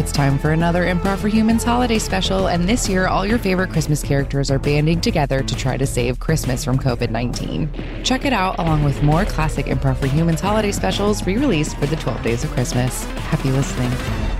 it's time for another Improv for Humans holiday special, and this year all your favorite Christmas characters are banding together to try to save Christmas from COVID 19. Check it out along with more classic Improv for Humans holiday specials re released for the 12 days of Christmas. Happy listening.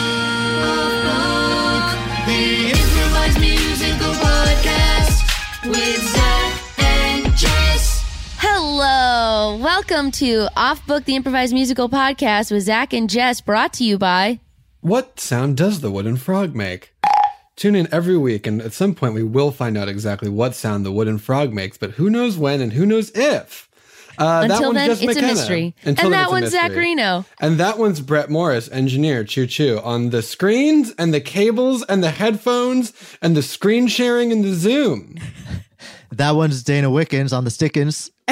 Hello. Welcome to Off Book, the improvised musical podcast with Zach and Jess, brought to you by What sound does the wooden frog make? Tune in every week, and at some point we will find out exactly what sound the wooden frog makes, but who knows when and who knows if. Uh, Until one's then, Jess it's a mystery. Until And that one's Zach. Reino. And that one's Brett Morris, engineer, choo choo, on the screens and the cables and the headphones and the screen sharing and the Zoom. That one's Dana Wickens on the Stickins.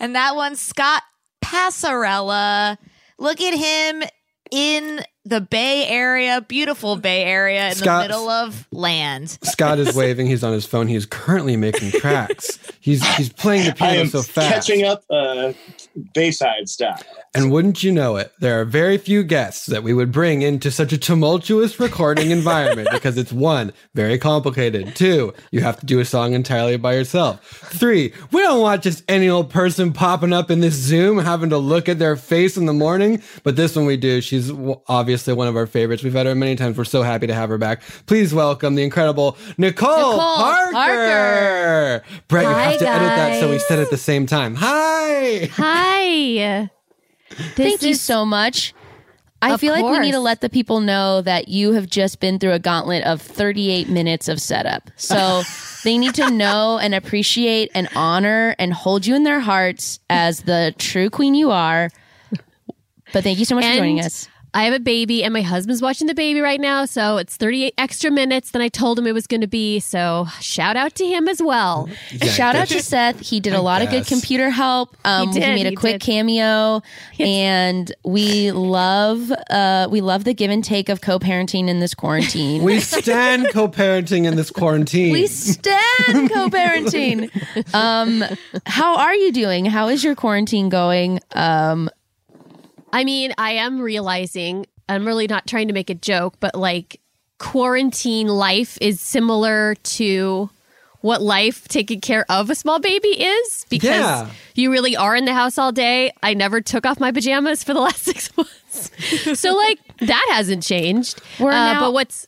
And that one's Scott Passarella. Look at him in the Bay Area, beautiful Bay Area in Scott- the middle of land. Scott is waving. He's on his phone. He's currently making tracks. He's he's playing the I piano am so fast. catching up uh, Bayside style. And wouldn't you know it, there are very few guests that we would bring into such a tumultuous recording environment because it's one, very complicated. Two, you have to do a song entirely by yourself. Three, we don't want just any old person popping up in this Zoom having to look at their face in the morning. But this one we do. She's obviously one of our favorites. We've had her many times. We're so happy to have her back. Please welcome the incredible Nicole, Nicole Parker. Parker. Brett, you have to edit that so we said it at the same time. Hi. Hi. Thank you so much. I feel like we need to let the people know that you have just been through a gauntlet of 38 minutes of setup. So they need to know and appreciate and honor and hold you in their hearts as the true queen you are. But thank you so much for joining us. I have a baby, and my husband's watching the baby right now, so it's 38 extra minutes than I told him it was going to be. So shout out to him as well. Yeah, Shout out to Seth. He did a lot of good computer help. Um, He did, made a he quick did. cameo, and we love uh, we love the give and take of co-parenting in this quarantine. We stand co-parenting in this quarantine. We stand co-parenting. um, how are you doing? How is your quarantine going? Um, I mean, I am realizing, I'm really not trying to make a joke, but like quarantine life is similar to what life taking care of a small baby is because Yeah. you really are in the house all day. I never took off my pajamas for the last six months. so, like, that hasn't changed. We're Uh, now- but what's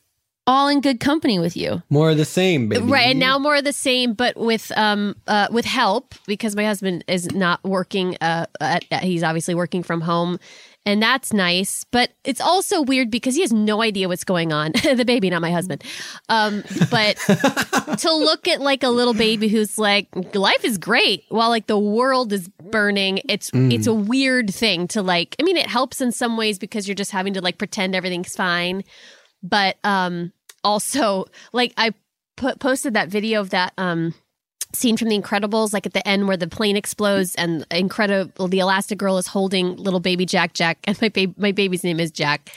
all in good company with you. More of the same, baby. Right, and now more of the same, but with um uh with help because my husband is not working. Uh, at, he's obviously working from home, and that's nice. But it's also weird because he has no idea what's going on. the baby, not my husband. Um, but to look at like a little baby who's like life is great while like the world is burning. It's Mm. it's a weird thing to like. I mean, it helps in some ways because you're just having to like pretend everything's fine but um also like i put posted that video of that um scene from the incredibles like at the end where the plane explodes and incredible the elastic girl is holding little baby jack jack and my baby my baby's name is jack.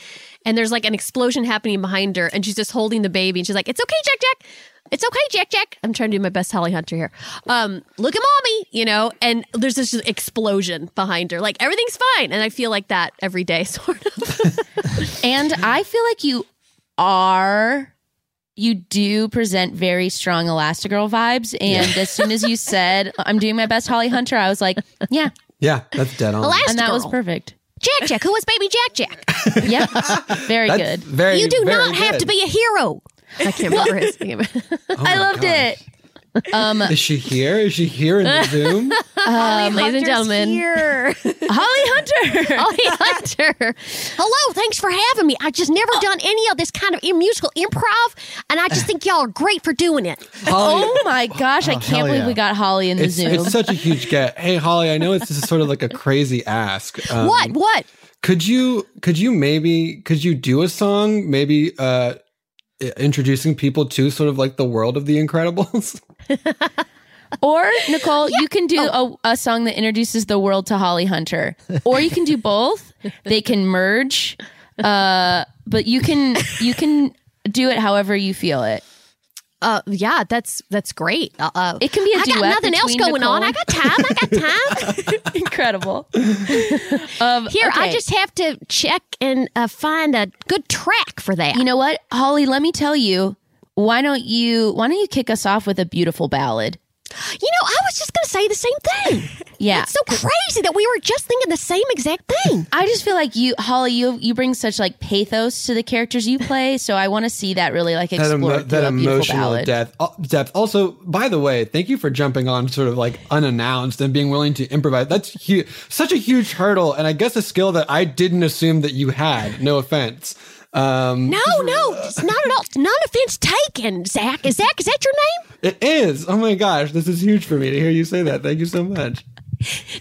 And there's like an explosion happening behind her and she's just holding the baby and she's like it's okay jack jack. It's okay jack jack. I'm trying to do my best holly hunter here. Um look at mommy you know? And there's this explosion behind her. Like everything's fine. And i feel like that every day sort of. And I feel like you are you do present very strong Elastigirl vibes. And as soon as you said I'm doing my best Holly Hunter, I was like, yeah. Yeah, that's dead on. And that was perfect. Jack Jack, who was baby Jack Jack? Yep. Very That's good. very- you do very not have to be a hero. I can't remember his name. Oh I loved it. Um Is she here? Is she here in the Zoom? Um, ladies and gentlemen, Here. Holly Hunter. Holly Hunter. Hello, thanks for having me. I just never done any of this kind of musical improv, and I just think y'all are great for doing it. Holly, Oh my gosh, I Oh, can't believe yeah. we got Holly in the it's, Zoom. it's such a huge get. Hey, Holly, I know it's just sort of like a crazy ask. Um, what? What? Could you could you maybe could you do a song maybe uh i- introducing people to sort of like the world of the Incredibles? Or Nicole, you can do a, a song that introduces the world to Holly Hunter, or you can do both. They can merge, uh, but you can you can do it however you feel it. Uh, yeah, that's that's great. Uh, uh, It can be a I duet. got nothing else going on. I got time. I got time. Incredible. um, Here, I just have to check and uh, find a good track for that. You know what, Holly? Let me tell you. Why don't you Why don't you kick us off with a beautiful ballad? You know, I was just going to say the same thing. Yeah. It's so crazy that we were just thinking the same exact thing. I just feel like you, Holly, you you bring such like pathos to the characters you play, so I want to see that really like that, emo- through that emotional ballad. depth, uh, depth. Also, by the way, thank you for jumping on sort of like unannounced and being willing to improvise. That's hu- such a huge hurdle, and I guess a skill that I didn't assume that you had. No offense. Um, No, no, it's not at all. Not offense taken, Zach. Is Zach? Is that your name? It is. Oh my gosh, this is huge for me to hear you say that. Thank you so much.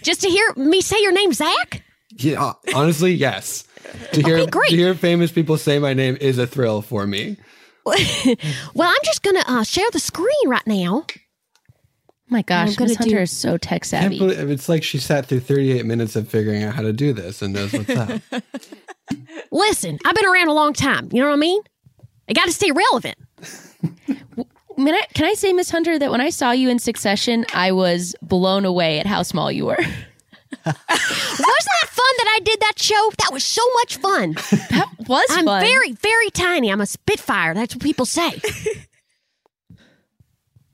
Just to hear me say your name, Zach. Yeah, honestly, yes. To hear Okay, great. to hear famous people say my name is a thrill for me. Well, I'm just gonna uh, share the screen right now. my gosh, Miss Hunter do- is so tech Can't savvy. believe, it's like she sat through 38 minutes of figuring out how to do this and knows what's up. Listen, I've been around a long time. You know what I mean? I got to stay relevant. Can I, can I say, Miss Hunter, that when I saw you in Succession, I was blown away at how small you were. Wasn't that fun that I did that show? That was so much fun. That was I'm fun. very, very tiny. I'm a Spitfire. That's what people say.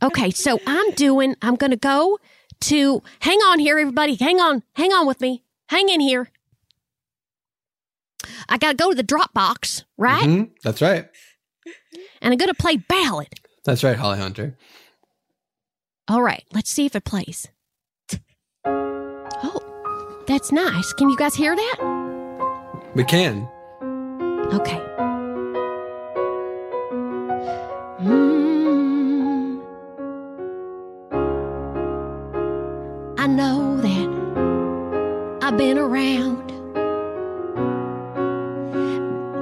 okay, so I'm doing, I'm going to go to, hang on here, everybody. Hang on. Hang on with me. Hang in here. I got to go to the Dropbox, right? Mhm, That's right. And I'm going to play Ballad. That's right, Holly Hunter. All right, let's see if it plays. Oh, that's nice. Can you guys hear that? We can. Okay. Mm. I know that I've been around.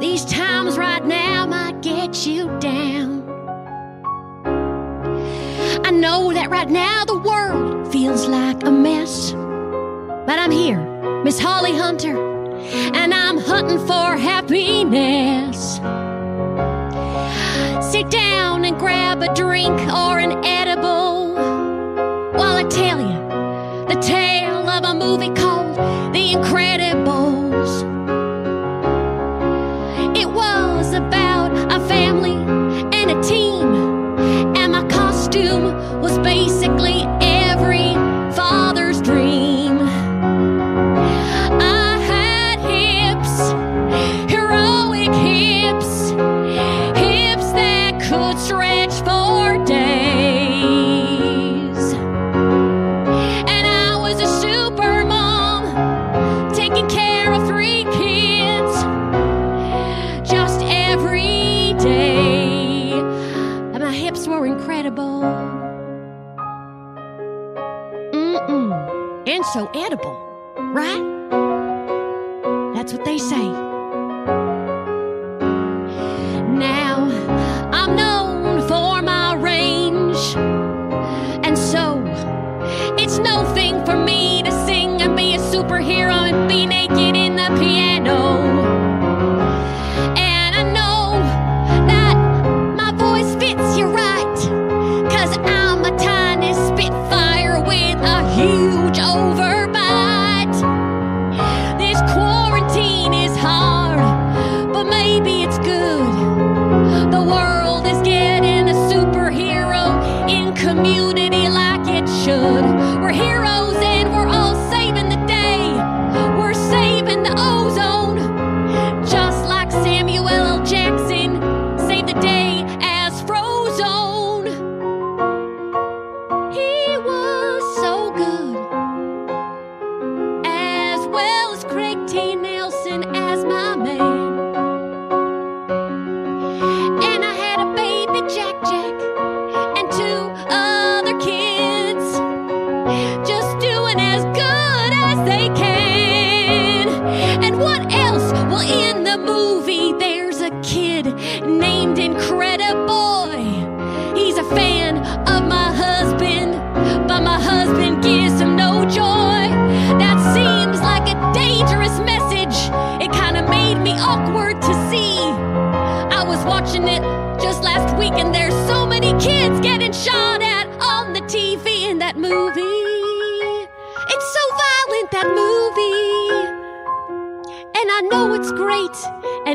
These times right now might get you down. I know that right now the world feels like a mess. But I'm here, Miss Holly Hunter, and I'm hunting for happiness. Sit down and grab a drink or an edible while I tell you the tale of a movie called The Incredibles.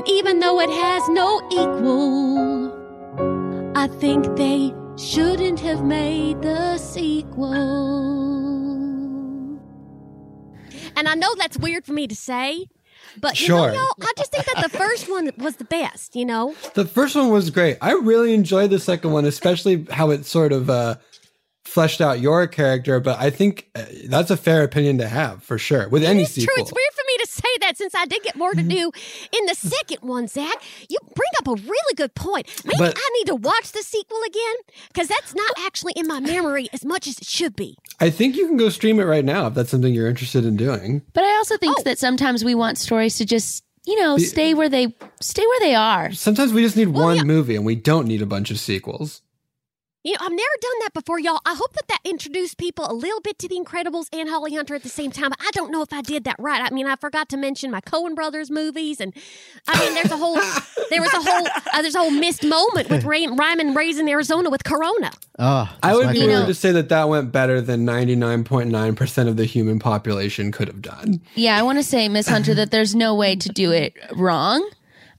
And even though it has no equal, I think they shouldn't have made the sequel. And I know that's weird for me to say, but you Sure. know, y'all, I just think that the first one was the best, you know? The first one was great. I really enjoyed the second one, especially how it sort of uh, fleshed out your character. But I think uh, that's a fair opinion to have for sure with any sequel. true. It's weird for me to say that since I did get more to do in the second one, Zach. You bring up a really good point. Maybe But- I need to watch the sequel again because that's not actually in my memory as much as it should be. I think you can go stream it right now if that's something you're interested in doing. But I also Oh. think that sometimes we want stories to just, you know, stay where they stay where they are. Sometimes we just need one movie and we don't need a bunch of sequels. You know, I've never done that before, y'all. I hope that that introduced people a little bit to The Incredibles and Holly Hunter at the same time. I don't know if I did that right. I mean, I forgot to mention my Coen Brothers movies, and I mean, there's a whole, there was a whole, uh, there's a whole missed moment with Ray, Ryman raising Arizona with Corona. Oh, I would my be favorite. willing to say that that went better than 99.9% of the human population could have done. Yeah, I want to say, Miss Hunter, that there's no way to do it wrong.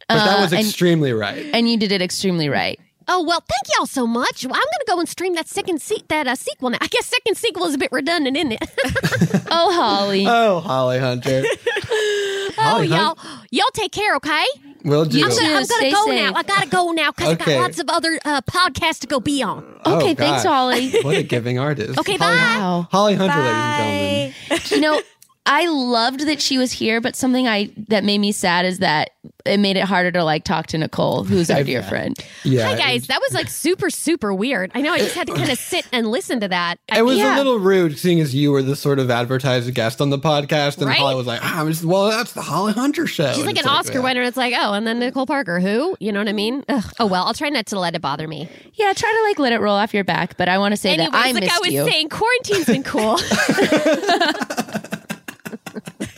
But that Uh, was and- extremely right. And you did it extremely right. Oh well, thank y'all so much. Well, I'm gonna go and stream that second se- that uh, sequel now. I guess second sequel is a bit redundant, isn't it? oh, Holly. Oh, Holly Hunter. oh, Holly y'all, y'all take care, okay? We'll do. I'm gonna, I'm gonna go safe. now. I gotta go now because I Okay. got lots of other uh, podcasts to go be on. Oh, Okay, thanks. Holly. What a giving artist. Okay, Holly, bye. Wow. Holly Hunter, ladies and gentlemen. you know, I loved that she was here, but something I that made me sad is that it made it harder to like talk to Nicole, who's our dear friend. Yeah. Hi guys, that was like super super weird. I know I just had to kind of sit and listen to that. I It was mean- a little rude seeing as you were the sort of advertised guest on the podcast, and Right? Holly was like, ah, I'm just, well, that's the Holly Hunter show. She's like it's an Oscar yeah. winner. It's like, oh, and then Nicole Parker, who? You know what I mean? Ugh. Oh well, I'll try not to let it bother me. Yeah, try to like let it roll off your back, but I want to say Anyways, that I like missed I was you. saying, quarantine's been cool.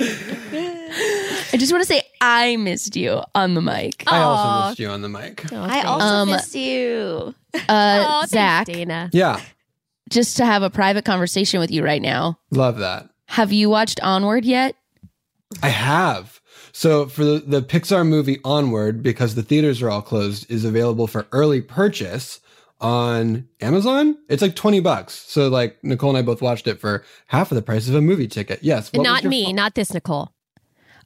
I just want to say I missed you on the mic. I Aw. also missed you on the mic. I also Um, missed you. Uh, oh, thanks, Zach, Dana. Yeah, just to have a private conversation with you right now. love that. Have you watched Onward yet? I have. So for the, the Pixar movie Onward, because the theaters are all closed, is available for early purchase on Amazon. It's like 20 bucks. So like Nicole and I both watched it for half of the price of a movie ticket. Yes. not me, fa- not this Nicole.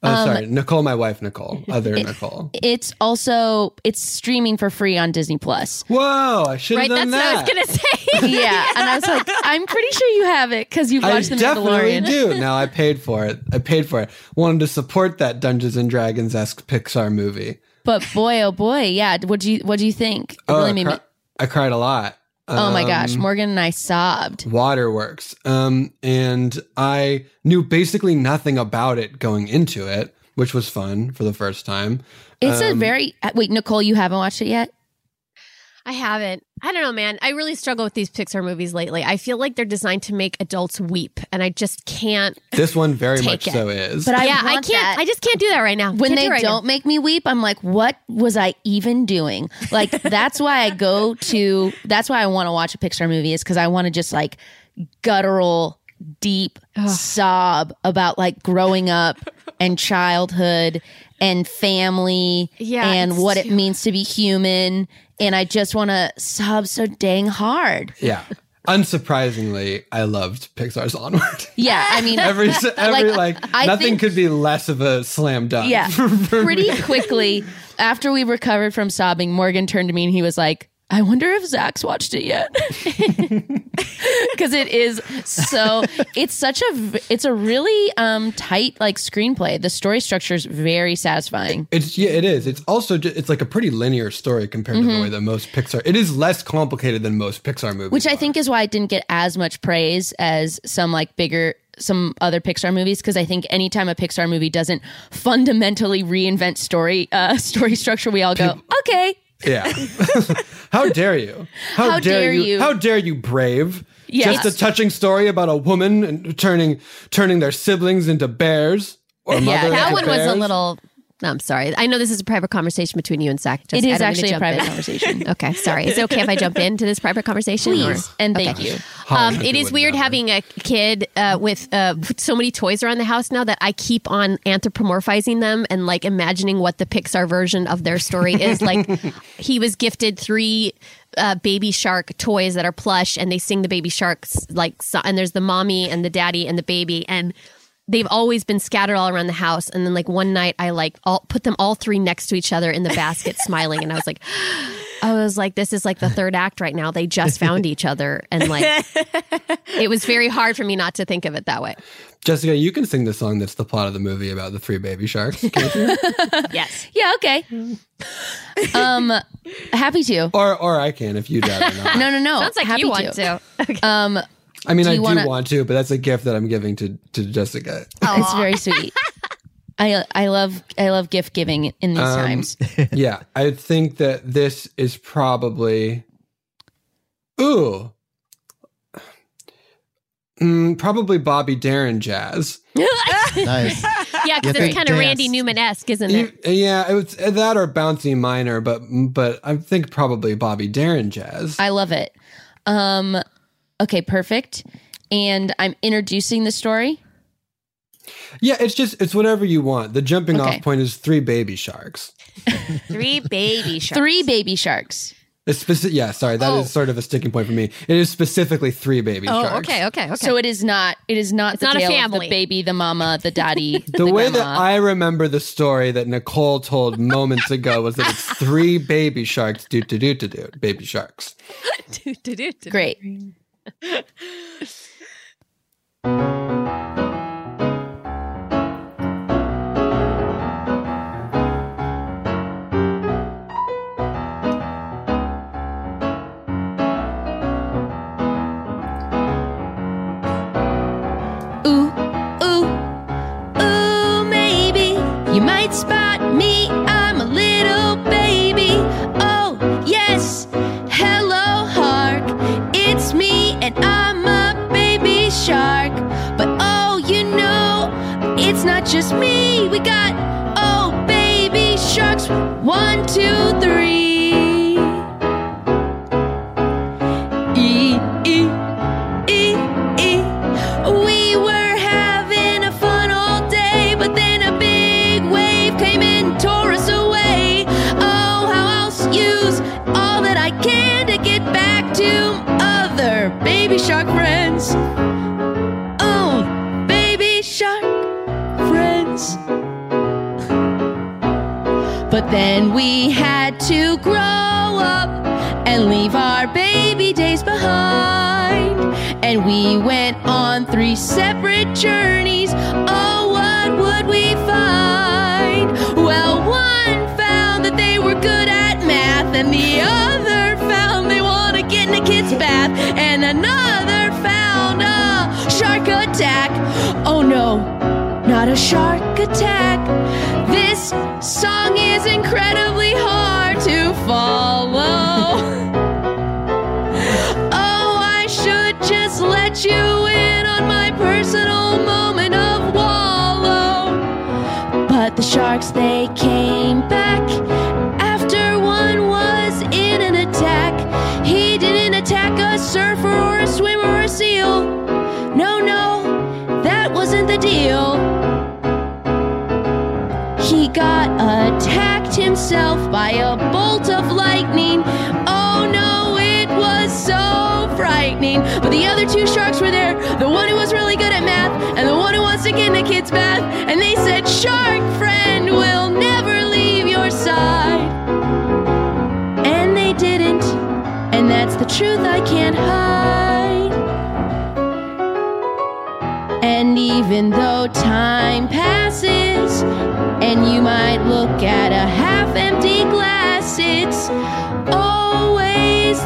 Oh, Um, sorry. Nicole, my wife, Nicole. Other it- Nicole. It's also it's streaming for free on Disney Plus. Whoa, I should have Right, done that's that. what I was gonna say. yeah, and I was like, I'm pretty sure you have it because you've I watched The definitely Mandalorian. do. Now I paid for it. I paid for it. Wanted to support that Dungeons and Dragons esque Pixar movie. But boy, oh boy, yeah. What do you what do you think? It Oh, really made me. I cried a lot. oh my gosh, Um, Morgan and I sobbed. Waterworks. Um, and I knew basically nothing about it going into it, which was fun for the first time. It's a Um, very uh, wait, Nicole, you haven't watched it yet? I haven't. I don't know, man. I really struggle with these Pixar movies lately. I feel like they're designed to make adults weep, and I just can't. This one very much it. so is. But I yeah, I want can't. that. I just can't do that right now. when Can't they it right don't make me weep, I'm like, what was I even doing? Like that's why I go to that's why I want to watch a Pixar movie is because I want to just like guttural, deep sob about like growing up and childhood and family Yeah, and it's what it means to be human. And I just want to sob so dang hard. yeah. Unsurprisingly, I loved Pixar's Onward. Yeah, I mean, every every like, I nothing think- could be less of a slam dunk. Yeah. for- for Pretty me. quickly after we recovered from sobbing, Morgan turned to me and he was like, I wonder if Zach's watched it yet. Because it is so, it's such a it's a really um, tight like screenplay. The story structure is very satisfying. It's yeah, it is. It's also ju- it's like a pretty linear story compared to Mhm. the way that most Pixar. It is less complicated than most Pixar movies. which I think is why it didn't get as much praise as some like bigger some other Pixar movies because I think anytime a Pixar movie doesn't fundamentally reinvent story uh, story structure, we all go okay. Yeah. how dare you? How dare you. How dare you, brave? Yes. Just a touching story about a woman and turning turning their siblings into bears. Or yeah, that one was a little. No, I'm sorry. I know this is a private conversation between you and Zach. It is I don't mean to actually a private in. conversation. okay, sorry. Is it okay if I jump into this private conversation? Please, or- and Okay. thank you. Um, it is weird never. having a kid uh, with, uh, so many toys around the house now that I keep on anthropomorphizing them and like imagining what the Pixar version of their story is. like he was gifted three uh, baby shark toys that are plush, and they sing the baby sharks like, so- and there's the mommy and the daddy and the baby, and they've always been scattered all around the house. And then like one night, I like all put them all three next to each other in the basket, smiling, and I was like. I was like, this is like the third act right now. They just found each other. And like, it was very hard for me not to think of it that way. Jessica, you can sing the song that's the plot of the movie about the three baby sharks. Can't you? Yes. Yeah, okay. um, happy to. or or I can if you'd rather not. No, no, no. Sounds like happy you want to. okay Um, I mean, Do I do wanna- want to, but that's a gift that I'm giving to to Jessica. it's very sweet. I I love I love gift giving in these Um, times. yeah, I think that this is probably. Ooh. Mm, probably Bobby Darin jazz. Nice. Yeah, because it's kind of. Randy Newman esque, isn't it? yeah, it's that or bouncy minor, but but I think probably Bobby Darin jazz. I love it. Um, okay, perfect. And I'm introducing the story. yeah, it's just it's whatever you want. The jumping Okay. off point is three baby sharks. Three baby sharks. Three baby sharks. It's speci- yeah, sorry, that is Oh. sort of a sticking point for me. It is specifically three baby Oh, sharks. okay, okay, okay. So it is not. It is not It's the not a tale of family. the baby, the mama, the daddy, The, the, way grandma. that I remember the story that Nicole told moments ago was that it's three baby sharks, do do do do do, baby sharks. Great. Ooh, ooh, ooh, maybe you might spot not just me. We got, oh, baby sharks. One, two, three. Not a shark attack. This song is incredibly hard to follow. Oh, I should just let you in on my personal moment of wallow. But the sharks, they came back after one was in an attack. He didn't attack a surfer or a swimmer or a seal. No, no, that wasn't the deal. By a bolt of lightning. Oh no, it was so frightening. But the other two sharks were there the one who was really good at math and the one who wants to get in the kid's bath. And they said, Shark friend will never leave your side. And they didn't. And that's the truth I can't hide. And even though time passes, and you might look at a half empty glass, it's always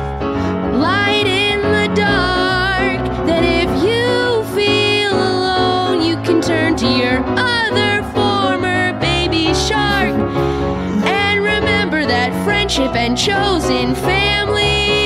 light in the dark. That if you feel alone, you can turn to your other former baby shark. And remember that friendship and chosen family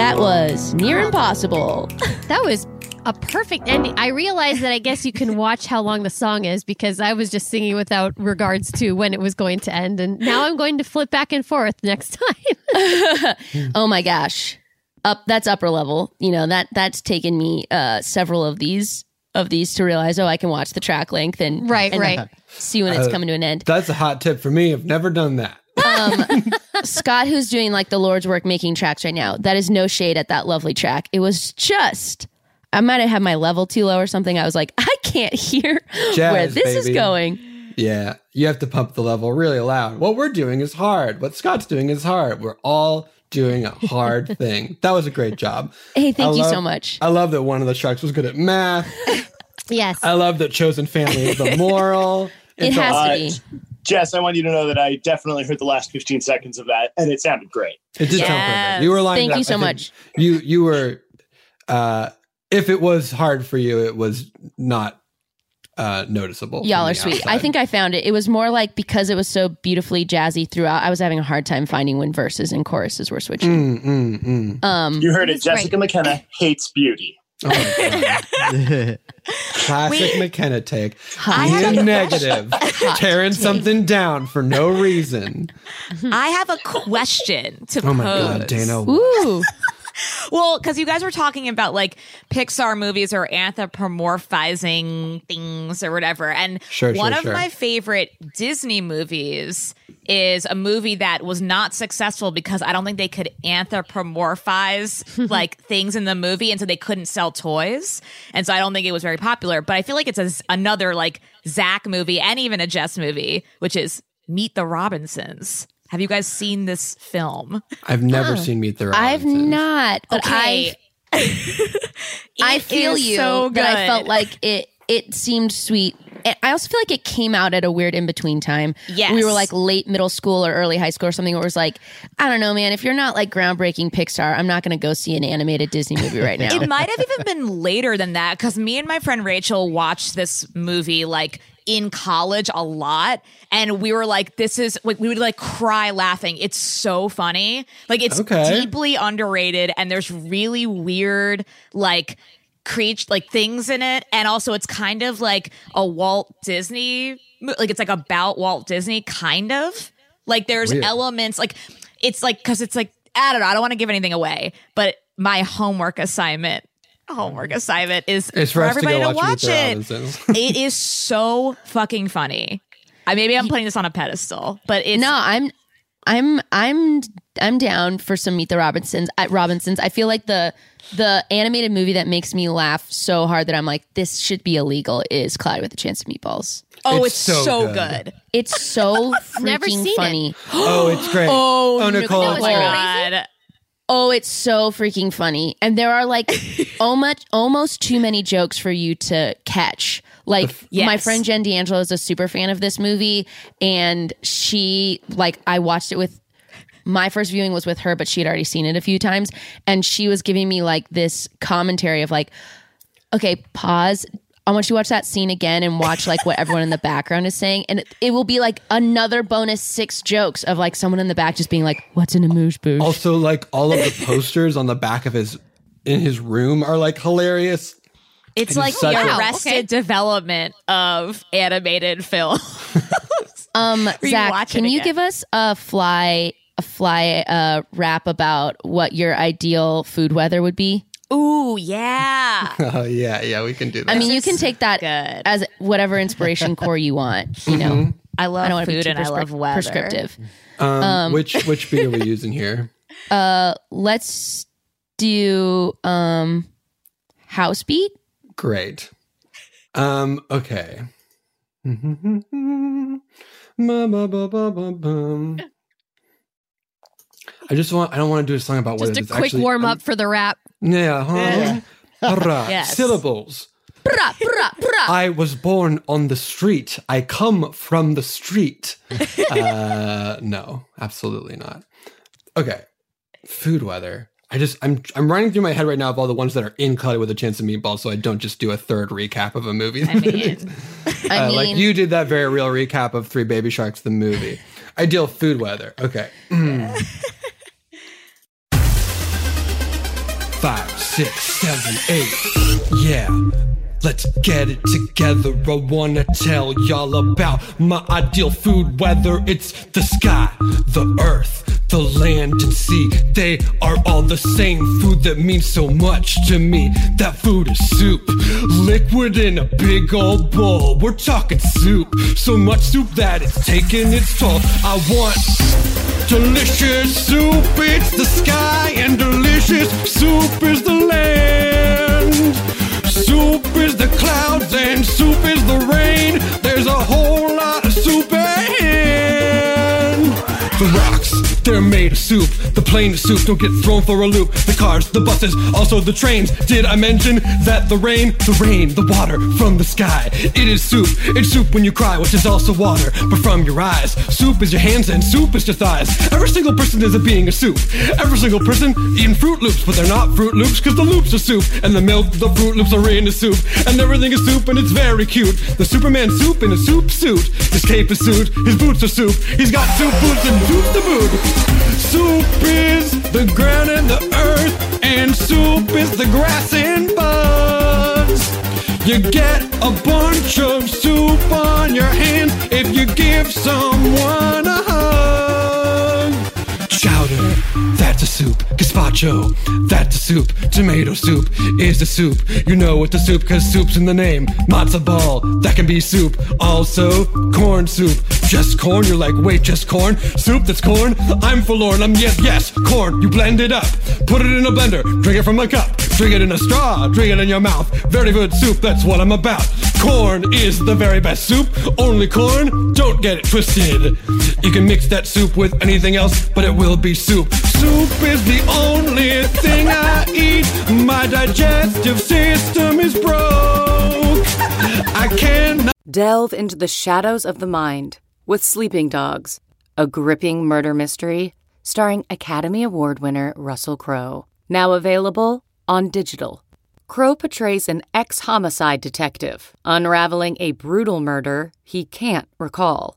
That was near impossible. That was a perfect ending. I realized that I guess you can watch how long the song is because I was just singing without regards to when it was going to end. And now I'm going to flip back and forth next time. oh my gosh. Up that's upper level. You know, that that's taken me uh several of these of these to realize, oh, I can watch the track length and Right, and right. see when it's Uh, coming to an end. That's a hot tip for me. I've never done that. Um, Scott, who's doing like the Lord's work making tracks right now, that is no shade at that lovely track. It was just, I might have had my level too low or something. I was like, I can't hear where Jazz, this is going. Yeah, you have to pump the level really loud. What we're doing is hard. What Scott's doing is hard. We're all doing a hard thing. That was a great job. Hey, thank I you love- so much. I love that one of the sharks was good at math. yes. I love that chosen family is the moral. It It's all- has to be. Jess, I want you to know that I definitely heard the last 15 seconds of that, and it sounded great. It did sound perfect. You were lined Thank up. you so much. You you were uh if it was hard for you, it was not uh noticeable. Y'all are the sweet. I think I found it. It was more like because it was so beautifully jazzy throughout, I was having a hard time finding when verses and choruses were switching. Mm, mm, mm. Um, You heard it. Jessica McKenna hates beauty. Oh, Classic McKenna take. I Being a- negative, tearing something down for no reason. I have a question to Oh my god, Dana. Ooh. Well, because you guys were talking about like Pixar movies or anthropomorphizing things or whatever. And Sure, one sure, of sure. my favorite Disney movies is a movie that was not successful because I don't think they could anthropomorphize like things in the movie. And so they couldn't sell toys. And so I don't think it was very popular. But I feel like it's a, another like Zach movie and even a Jess movie, which is Meet the Robinsons. Have you guys seen this film? I've never seen Meet the Robinsons. I've not, but Okay. I I feel you so that I felt like it it seemed sweet. And I also feel like it came out at a weird in between time. Yes. We were like late middle school or early high school or something where it was like, I don't know, man, if you're not like groundbreaking Pixar, I'm not going to go see an animated Disney movie right now. It might have even been later than that because me and my friend Rachel watched this movie like in college a lot. And we were like, this is, like, we would like cry laughing. It's so funny. Like, it's Okay. deeply underrated and there's really weird, like, creature like things in it and also it's kind of like a Walt Disney like it's like about Walt Disney kind of like there's Weird. elements like it's like cuz it's like I don't know I don't want to give anything away but my homework assignment homework assignment is It's for, for us to everybody to watch, watch it it is so fucking funny I maybe I'm putting this on a pedestal but it's no, I'm I'm I'm I'm down for some Meet the Robinsons at Robinsons. I feel like the the animated movie that makes me laugh so hard that I'm like, this should be illegal is Cloudy with a Chance of Meatballs. oh It's it's, so so, good. good. It's so Never freaking seen it. funny. oh, it's great. Oh, oh Nicole, oh it's my god Oh, it's so freaking funny. And there are like oh almost almost too many jokes for you to catch. Like Yes. my friend Jen D'Angelo is a super fan of this movie and she like I watched it with my first viewing was with her, but she had already seen it a few times. And she was giving me like this commentary of like, okay, pause. I want you to watch that scene again and watch like what everyone in the background is saying. And it, it will be like another bonus six jokes of like someone in the back just being like, what's an amuse bouche? Also, like all of the posters on the back of his in his room are like hilarious. It's It is like the a- arrested development of animated film. Um, Zach, Rewatch it can you give us a fly a fly uh, rap about what your ideal food weather would be? Ooh, yeah. Oh yeah, yeah, we can do that. I mean, you can take that Good. as whatever inspiration core you want. You know, Mhm. I I love don't want to be food too and I love weather. prescriptive. um, um, which which beat are we using here? Uh, let's do um, house beat. Great. Um, okay. I just want I don't want to do a song about what Just it a quick actually. warm I'm- up for the rap. Yeah, huh? Yeah. Hurrah. Yes. Syllables. Brah, brah, brah. I was born on the street. I come from the street. uh, no, absolutely not. Okay, food weather. I just I'm I'm running through my head right now of all the ones that are in Cloudy with a Chance of Meatballs, so I don't just do a third recap of a movie. I mean, I Uh, like you did that very real recap of Three Baby Sharks, the movie. Ideal food weather. Okay. Five, six, seven, eight. Yeah. Let's get it together. I wanna tell y'all about my ideal food weather It's the sky, the earth, the land and sea. They are all the same food that means so much to me. That food is soup, liquid in a big old bowl. We're talking soup, so much soup that it's taking its toll. I want delicious soup. It's the sky, and delicious soup is the land. Soup is the clouds and soup is the rain. There's a whole lot of soup in. The they're made of soup. The plane of soup don't get thrown for a loop. The cars, the buses, also the trains. Did I mention that the rain, the rain, the water from the sky? It is soup. It's soup when you cry, which is also water, but from your eyes. Soup is your hands and soup is your thighs. Every single person is a being of soup. Every single person eating Froot Loops, but they're not Froot Loops because the loops are soup. And the milk, the Froot Loops are in the soup. And everything is soup and it's very cute. The Superman soup in a soup suit. His cape is suit, his boots are soup. He's got soup boots and soup to boot. Soup is the ground and the earth, and soup is the grass and buds. You get a bunch of soup on your hands if you give someone a hug. Chowder, that's a soup. Gazpacho, that's a soup. Tomato soup is a soup. You know what the soup, cause soup's in the name. Matzo ball, that can be soup. Also, corn soup. Just corn, you're like, wait, just corn? Soup that's corn? I'm forlorn, I'm yes, yes, corn. You blend it up, put it in a blender, drink it from a cup, drink it in a straw, drink it in your mouth. Very good soup, that's what I'm about. Corn is the very best soup. Only corn, don't get it twisted. You can mix that soup with anything else, but it will be soup. Soup is the only thing I eat. My digestive system is broke. I cannot. Delve into the shadows of the mind with Sleeping Dogs, a gripping murder mystery starring Academy Award winner Russell Crowe. Now available on digital. Crowe portrays an ex homicide detective unraveling a brutal murder he can't recall.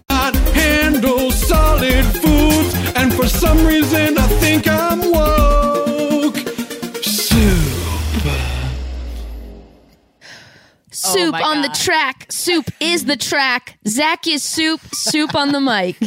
Can't handle solid foods, and for some reason I think I'm woke. Soup. Soup oh my on the track. Soup is the track. Zach is soup. Soup on the mic.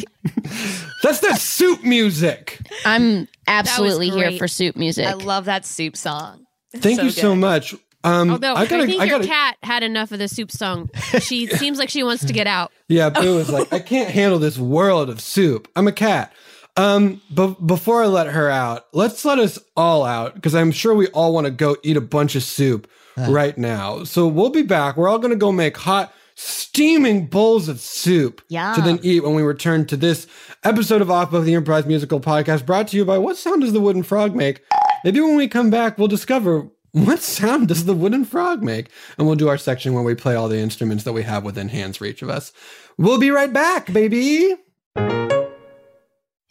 That's the soup music. I'm absolutely here for soup music. I love that soup song. Thank you so much. Um, Although I I, gotta, think I your gotta, cat had enough of the soup song. She seems like she wants to get out. Yeah, Boo was like, I can't handle this world of soup. I'm a cat. Um, but before I let her out, let's let us all out because I'm sure we all want to go eat a bunch of soup right now. So we'll be back. We're all going to go make hot, steaming bowls of soup to then eat when we return to this episode of Off Book, the Improvised Musical Podcast, brought to you by What Sound Does the Wooden Frog Make? Maybe when we come back, we'll discover what sound does the wooden frog make? And we'll do our section where we play all the instruments that we have within hands for each of us. We'll be right back, baby.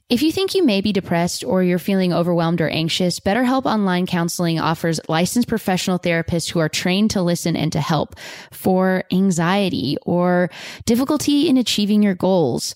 If you think you may be depressed or you're feeling overwhelmed or anxious, BetterHelp Online Counseling offers licensed professional therapists who are trained to listen and to help for anxiety or difficulty in achieving your goals,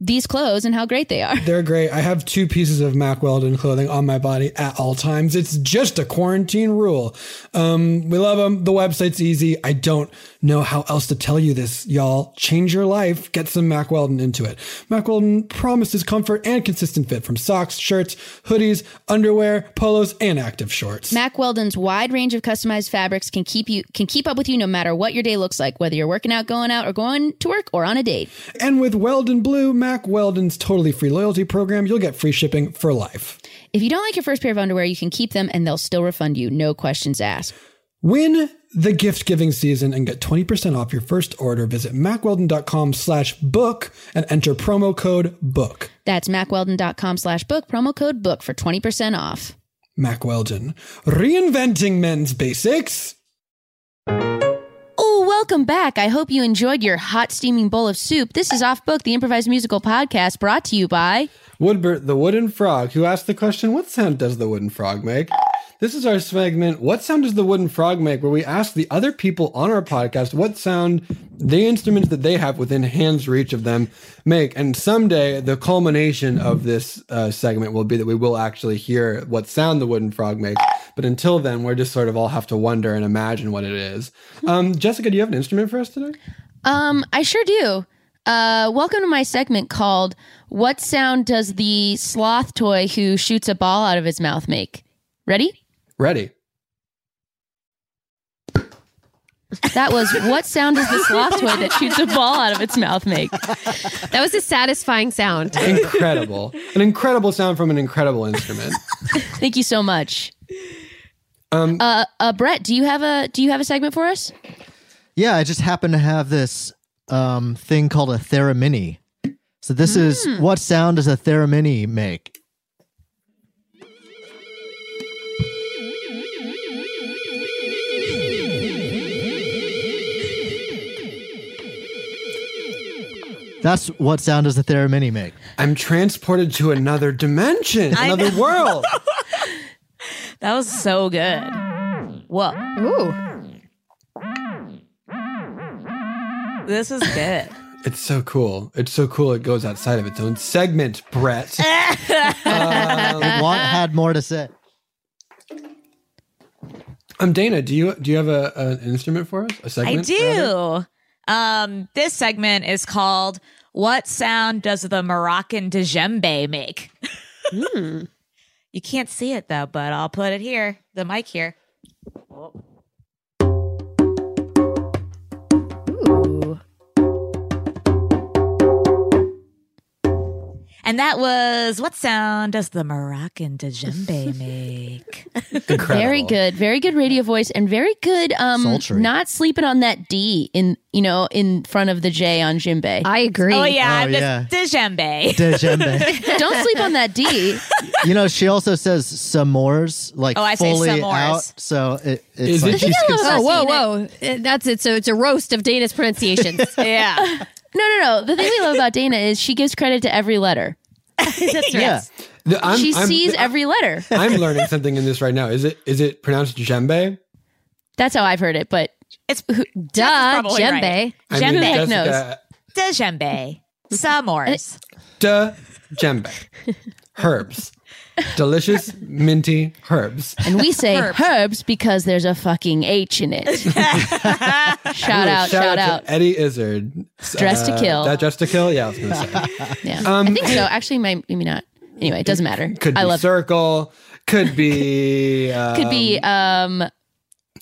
these clothes and how great they are. They're great. I have two pieces of Mack Weldon clothing on my body at all times. It's just a quarantine rule. Um, we love them. The website's easy. I don't know how else to tell you this, y'all. Change your life. Get some Mack Weldon into it. Mack Weldon promises comfort and consistent fit from socks, shirts, hoodies, underwear, polos, and active shorts. Mack Weldon's wide range of customized fabrics can keep you can keep up with you no matter what your day looks like, whether you're working out, going out, or going to work or on a date. And with Weldon Blue, Mack Weldon's totally free loyalty program, you'll get free shipping for life. If you don't like your first pair of underwear, you can keep them and they'll still refund you, no questions asked. Win the gift giving season and get 20% off your first order. Visit mackweldon.com slash book and enter promo code book. That's mackweldon.com slash book, promo code book for 20% off. Mack Weldon, reinventing men's basics. Welcome back. I hope you enjoyed your hot steaming bowl of soup. This is Off Book, the improvised musical podcast brought to you by Woodbert, the wooden frog, who asked the question, What sound does the wooden frog make? This is our segment, What Sound Does the Wooden Frog Make? where we ask the other people on our podcast what sound the instruments that they have within hand's reach of them make. And someday, the culmination of this uh, segment will be that we will actually hear what sound the wooden frog makes. But until then, we're just sort of all have to wonder and imagine what it is. Um, Jessica, do you have an instrument for us today? Um, I sure do. Uh, welcome to my segment called What Sound Does the Sloth Toy Who Shoots a Ball Out of His Mouth Make? Ready? Ready. That was what sound does the sloth toy that shoots a ball out of its mouth make? That was a satisfying sound. Incredible. an incredible sound from an incredible instrument. Thank you so much. Um, Uh, uh, Brett, do you have a do you have a segment for us? Yeah, I just happen to have this um, thing called a theremin. So this is Hmm. what sound does a theremin make? That's what sound does the theremin make? I'm transported to another dimension, I another know. world. That was so good. Whoa. Ooh. This is good. It's so cool. It's so cool. It goes outside of its own segment, Brett. I want had more to say. Um, Dana, do you do you have a, an instrument for us? A segment? I do. Um, this segment is called "What Sound Does the Moroccan Djembe Make?" Hmm. You can't see it though, but I'll put it here, the mic here. Ooh. And that was what sound does the Moroccan djembe make? Incredible. Very good, very good radio voice, and very good. Um, Sultry. not sleeping on that D in you know in front of the J on djembe. I agree. oh yeah, Oh, this yeah. djembe. Djembe. Don't sleep on that D. you know, she also says s'mores, like Oh, I say fully s'mores. out. So it, it's Is like it- she's I love cons- Oh, whoa, whoa. Uh, That's it. So it's a roast of Dana's pronunciations. yeah. No, no, no. The thing we love about Dana is she gives credit to every letter. That's right. yeah. The- I'm- she I'm- sees every letter. I'm learning something in this right now. Is it is it pronounced djembe? That's how I've heard it. But It's Duh, probably djembe. right. I mean, heck knows? Jessica, djembe. S'mores. duh, djembe. Herbs. Delicious, minty herbs. and we say Herbs. herbs, because there's a fucking H in it. shout out, shout, out. to Eddie Izzard. Dressed to Kill. That Dressed to Kill? Yeah, I was going to say. Yeah, Um, I think so. Actually, my, maybe not. Anyway, it doesn't matter. Could be I love. Circle. Could be. Um, Could be. Um.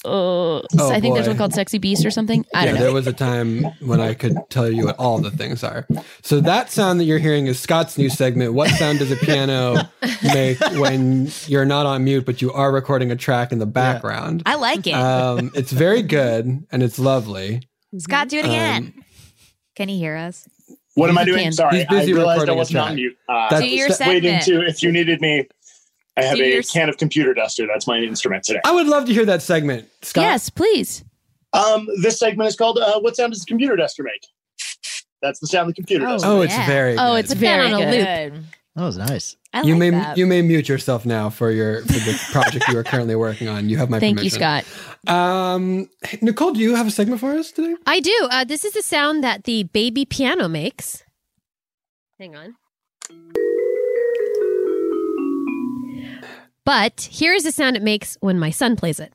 Uh, I think there's one called Sexy Beast or something. I yeah, don't know. there was a time when I could tell you what all the things are. So that sound that you're hearing is Scott's new segment. What sound does a piano make when you're not on mute, but you are recording a track in the background? I like it. Um, it's very good and it's lovely. Scott, do it again. Um, Can he hear us? What am I doing? Sorry, He's busy I realized I recording a wasn't on track. mute. Uh, That's- Do your just waiting to, if you needed me, I have a your- can of computer duster. That's my instrument today. I would love to hear that segment, Scott. Yes, please. Um, this segment is called uh, "What Sound Does the Computer Duster Make?" That's the sound the computer does. Oh, it's Yeah. very. Oh, good. it's Put very on good. loop. That was nice. I you like may that. you may mute yourself now for your for the project you are currently working on. You have my Thank you, permission. Scott. Um, hey, Nicole, do you have a segment for us today? I do. Uh, this is the sound that the baby piano makes. Hang on. But here's the sound it makes when my son plays it.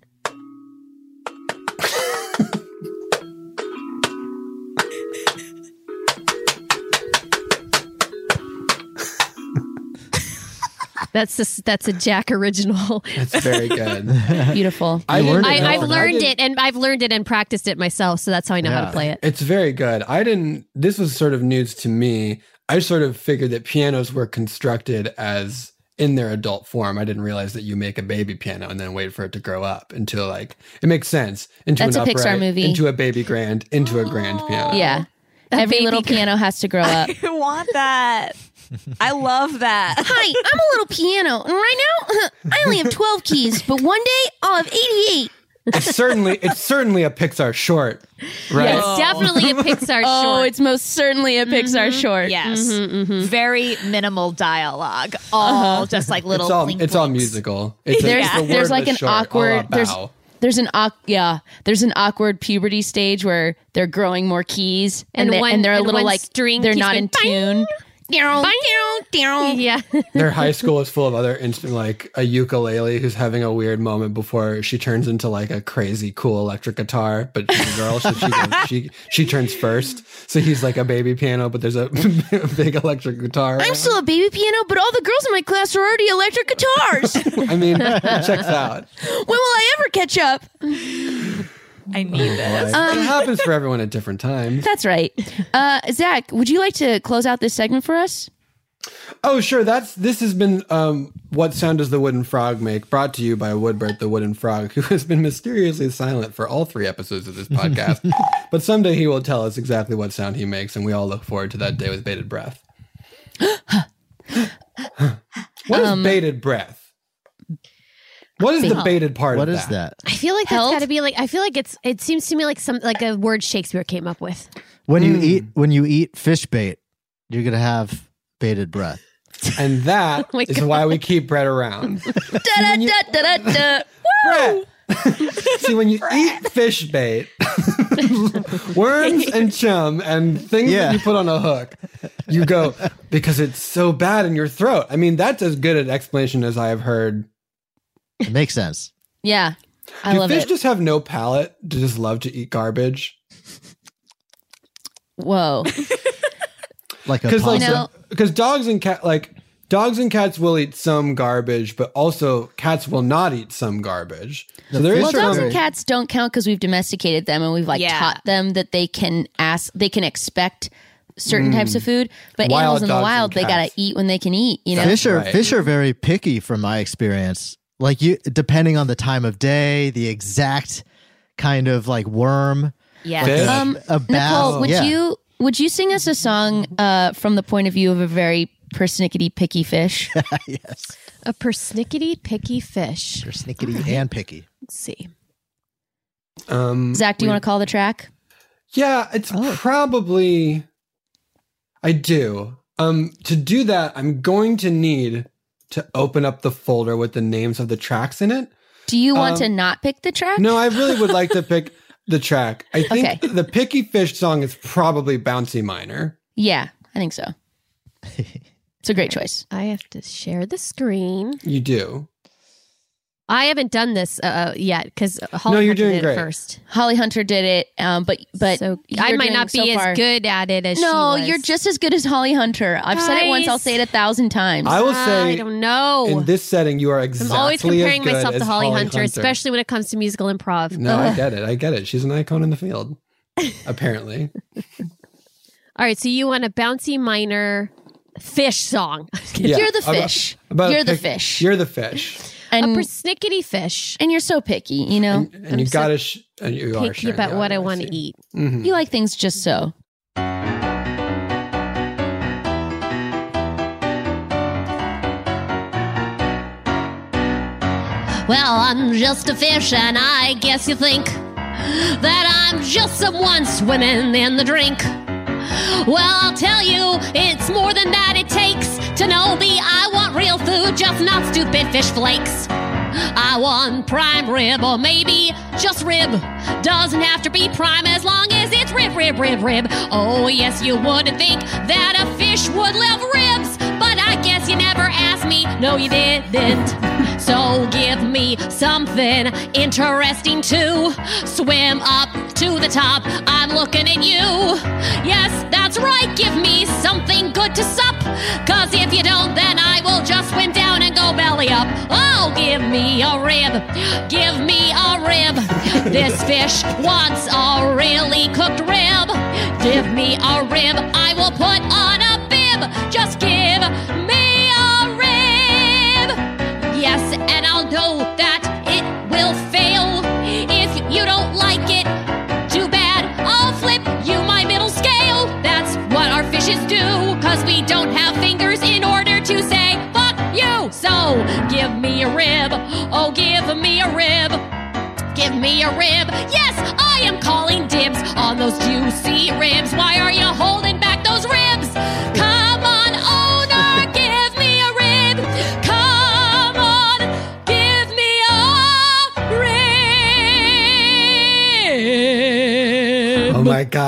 That's a, that's a Jack original. It's very good. Beautiful. I didn't I, know- I've learned it and I've learned it and practiced it myself, so that's how I know how to play it. It's very good. I didn't. This was sort of news to me. I sort of figured that pianos were constructed as in their adult form. I didn't realize that you make a baby piano and then wait for it to grow up until like it makes sense into That's an a Pixar movie. into a baby grand, into a grand piano. Yeah. Every little piano has to grow up. I want that. I love that. Hi, I'm a little piano, and right now I only have 12 keys, but one day I'll have 88. It's certainly it's certainly a Pixar short, right? It's oh. definitely a Pixar short. Oh, short. it's most certainly a Pixar mm-hmm. short. Yes. Mm-hmm, mm-hmm, Very minimal dialogue. All uh-huh. just like little it's all blink it's all musical. It's a- There's it's the there's like an short, awkward there's there's an awk yeah there's an awkward puberty stage where they're growing more keys and And they, one- and they're a and little like string they're not in tune. Yeah. Their high school is full of other instant like a ukulele who's having a weird moment before she turns into like a crazy cool electric guitar, but she's a girl, so she she she turns first. So he's like a baby piano, but there's a, big electric guitar. I'm still a baby piano, but all the girls in my class are already electric guitars. I mean, it checks out. when will I ever catch up? I need this. Um, it happens for everyone at different times. That's right. Uh, Zach, would you like to close out this segment for us? Oh, sure. That's this has been um, what sound does the wooden frog make? Brought to you by Woodbert the wooden frog, who has been mysteriously silent for all three episodes of this podcast. but someday he will tell us exactly what sound he makes, and we all look forward to that day with bated breath. What is Um, bated breath? What is the baited part What of is that? I feel like that's got to be like. I feel like it's. It seems to me like some like a word Shakespeare came up with. When you Mm. eat when you eat fish bait, you're gonna have bated breath. And that Oh my is why we keep Brett around. Brett. See, when you eat fish bait, worms and chum and things Yeah. that you put on a hook, you go because it's so bad in your throat. I mean, that's as good an explanation as I have heard. It makes sense. Yeah. I Do love fish it. just have no palate to just love to eat garbage? Whoa. Like a Because like You know- because dogs and cat like dogs and cats will eat some garbage, but also cats will not eat some garbage. So there is well, dogs some- and cats don't count because we've domesticated them and we've like Yeah. taught them that they can ask, they can expect certain types of food. But Mm. Wild animals in the dogs and wild, they gotta cats. eat when they can eat. You know, fish are right. fish are very picky from my experience. Like you depending on the time of day, the exact kind of like worm. Yeah. Fish? Um, A. Nicole, would yeah. you would you sing us a song uh, from the point of view of a very persnickety picky fish? yes. A persnickety picky fish. They're snickety and picky. Let's see. um, Zach, do you want to call the track? Yeah, it's probably. I do. Um, to do that, I'm going to need to open up the folder with the names of the tracks in it. Do you want Um, to not pick the track? No, I really would like to pick the track. I think Okay. the Picky Fish song is probably Bouncy Minor. Yeah, I think so. It's a great choice. I have to share the screen. You do. I haven't done this uh, yet because Holly No, you're Hunter doing did great. it first. Holly Hunter did it, um, but but So you're I might doing not so be far- as good at it as she No, was. you're just as good as Holly Hunter. I've said it once. I'll Guys. say it a thousand times. I will say I don't know. in this setting, you are exactly. I'm exactly always comparing as good myself as to Holly, Hunter, especially when it comes to musical improv. No, I get it. I get it. She's an icon in the field. Apparently. All right, so you want a bouncy minor fish song. Yeah. You're the About- fish. about You're the pick- fish. You're the fish. A and persnickety fish. and you're so picky. You know, And, and you so gotta sh- and you are Picky sharing about the what I audio, want to see. eat. Mhm. you like things just so. Well, I'm just a fish, and I guess you think that I'm just someone swimming in the drink. Well, I'll tell you, it's more than that it takes to know me. I want real food, just not stupid fish flakes. I want prime rib, or maybe just rib. Doesn't have to be prime as long as it's rib, rib, rib, rib. Oh, yes, you wouldn't think that a fish would love ribs, but I guess you never asked me. No, you didn't. So give me something interesting to swim up to the top. I'm looking at you. Yes, that's right. Give me something good to sup. Cause if you don't, then I will just swim down and go belly up. Oh, give me a rib. Give me a rib. This fish wants a really cooked rib. Give me a rib. I will put on a bib. Just give know that it will fail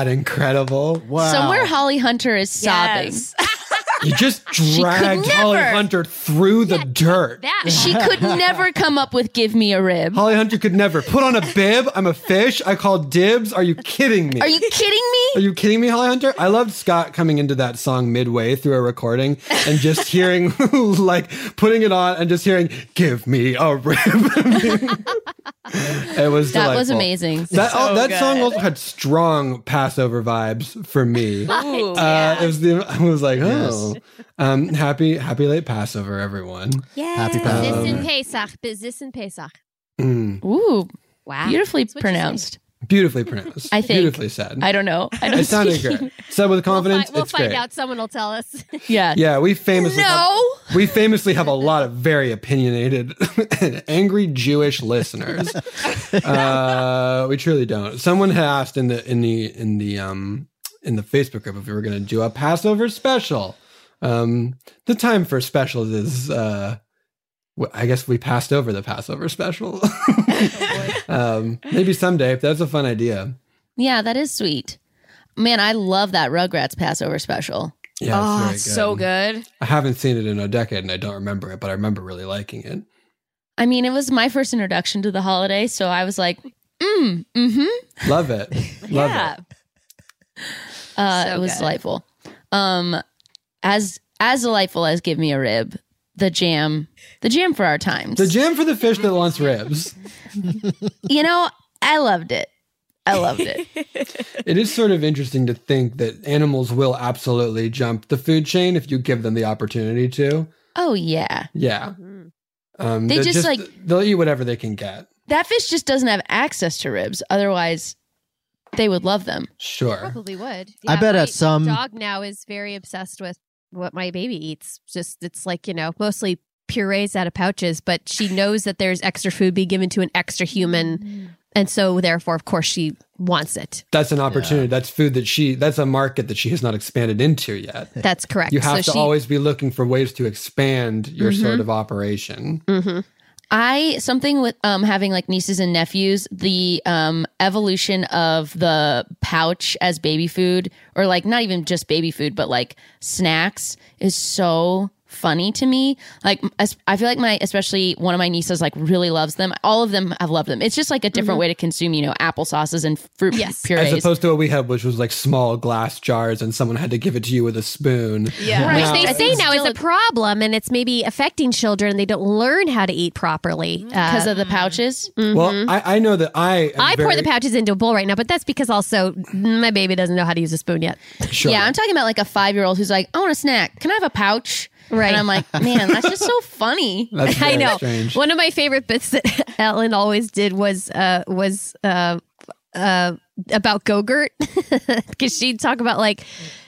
rib. My god, incredible. Wow. Somewhere Holly Hunter is sobbing. Yes. You just could dragged Holly never- Hunter through the dirt. That She could never come up with "Give Me a Rib." Holly Hunter could never put on a bib. I'm a fish. I call dibs. Are you kidding me? Are you kidding me? Are you kidding me, Holly Hunter? I loved Scott coming into that song midway through a recording and just hearing, like, putting it on and just hearing, give me a rib. it was That was delightful. amazing. That, oh, So that song also had strong Passover vibes for me. Ooh, Uh, it was the, I was like, oh, um, happy, happy late Passover, everyone. Happy This Passover. in Pesach. This in Pesach. Mm, Ooh, Wow. beautifully That's what you say. pronounced. beautifully pronounced. I think. Beautifully said. I don't know. I don't it sounded speak- great. Said with We'll, confidence. fi- we'll it's find great. out. Someone will tell us. Yeah. Yeah, we famously have, we famously have a lot of very opinionated, and angry Jewish listeners. uh, we truly don't. Someone had asked in the in the in the um in the Facebook group if we were going to do a Passover special. Um, the time for specials is, uh, w- I guess we passed over the Passover special. um, maybe someday. If that's a fun idea. Yeah, that is sweet. Man, I love that Rugrats Passover special. Yeah, oh, very it's so good. I haven't seen it in a decade and I don't remember it, but I remember really liking it. I mean, it was my first introduction to the holiday, so I was like, mm, mm-hmm. Love it. Love Yeah. it. Uh, So it was good. delightful. Um, as as delightful as give me a rib, the jam, the jam for our times. The jam for the fish that wants ribs. you know, I loved it. I loved it. It is sort of interesting to think that animals will absolutely jump the food chain if you give them the opportunity to. oh yeah, Yeah. Um, They they're just, like- they'll eat whatever they can get. that fish just doesn't have access to ribs. Otherwise, they would love them. Sure. Probably would. I bet my at some- dog now is very obsessed with what my baby eats. Just it's like you know mostly purees out of pouches, but she knows that there's extra food being given to an extra human, and so therefore, of course, she wants it. That's an opportunity. That's food that she. That's a market that she has not expanded into yet. That's correct. You have So to she- always be looking for ways to expand your Mhm. sort of operation. Mm-hmm. I something with um having like nieces and nephews, the um evolution of the pouch as baby food or like not even just baby food but like snacks is so funny to me. Like I feel like my especially one of my nieces like really loves them. All of them have loved them. It's just like a different Mhm. way to consume, you know, applesauces and fruit purees. As opposed to what we had, which was like small glass jars, and someone had to give it to you with a spoon. Right. Now- they say now is a problem and it's maybe affecting children. They don't learn how to eat properly uh, because of the pouches. Well, mm-hmm. I, I know that I. am I pour the pouches into a bowl right now, but that's because also my baby doesn't know how to use a spoon yet. Sure. Yeah, I'm talking about like a five year old who's like, I want a snack. Can I have a pouch? Right. And I'm like, man, that's just so funny. That's I know. strange. One of my favorite bits that Ellen always did was uh was uh uh about Gogurt because she'd talk about like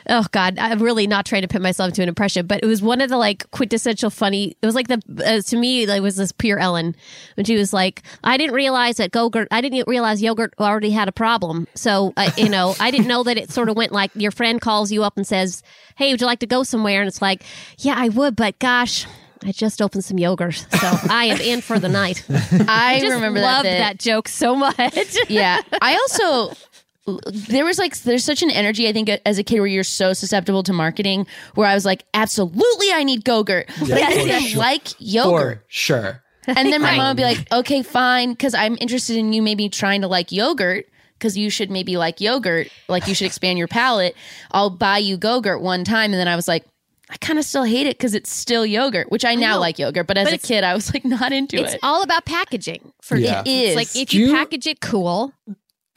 oh god I'm really not trying to put myself into an impression but it was one of the like quintessential funny it was like the uh, to me like was this pure Ellen when she was like I didn't realize that Gogurt I didn't realize yogurt already had a problem so uh, you know I didn't know that it sort of went like your friend calls you up and says hey would you like to go somewhere and it's like yeah I would but gosh I just opened some yogurt, so I am in for the night. I just remember that loved bit. that joke so much. yeah. I also there was like there's such an energy I think as a kid where you're so susceptible to marketing where I was like absolutely I need Gogurt but Yeah, I didn't sure. like yogurt For sure. and then my mom would be like okay fine because I'm interested in you maybe trying to like yogurt because you should maybe like yogurt like you should expand your palate I'll buy you Gogurt one time and then I was like I kind of still hate it because it's still yogurt, which I now know. like yogurt. But as a kid, I was like not into It's it. It's all about packaging. For Yeah. kids. It It's like if you, you- package it cool.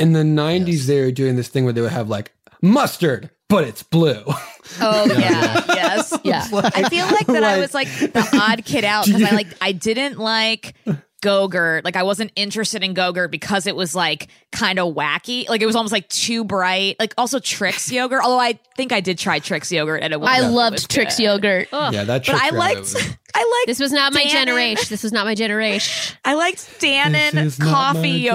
In the 90s, they were doing this thing where they would have like mustard, but it's blue. Oh yeah, yes, yeah. I feel like that I was like the odd kid out because I like I didn't like Gogurt. Like I wasn't interested in Gogurt because it was like kind of wacky. Like it was almost like too bright. Like also Trix yogurt. Although I think I did try Trix yogurt and it was I loved Trix good. yogurt. yeah, that But I liked rabbit I liked This was not my Dannon. generation. This was not my generation. I liked Dannon This is not coffee my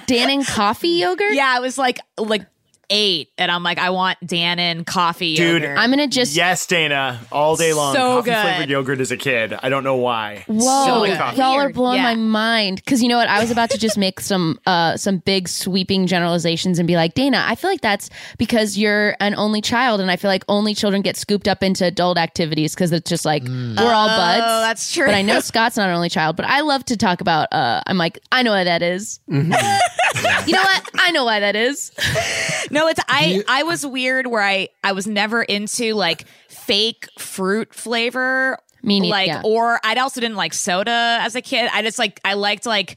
yogurt. Dannon coffee yogurt. Yeah, it was like like eight, and I'm like, I want Dannon coffee Dude, yogurt. I'm gonna just Yes, Dana, all day long. So coffee good. flavored yogurt as a kid. I don't know why. Whoa, Still like coffee. y'all are blowing Yeah. my mind. Because you know what? I was about to just make some uh some big sweeping generalizations and be like, Dana, I feel like that's because you're an only child, and I feel like only children get scooped up into adult activities because it's just like we're all Oh, buds. that's true. But I know Scott's not an only child. But I love to talk about. uh I'm like, I know why that is. Mm-hmm. you know what? I know why that is. No, it's I. you- I was weird where I I was never into like fake fruit flavor. Me neither, Like, yeah. or I also didn't like soda as a kid. I just like I liked like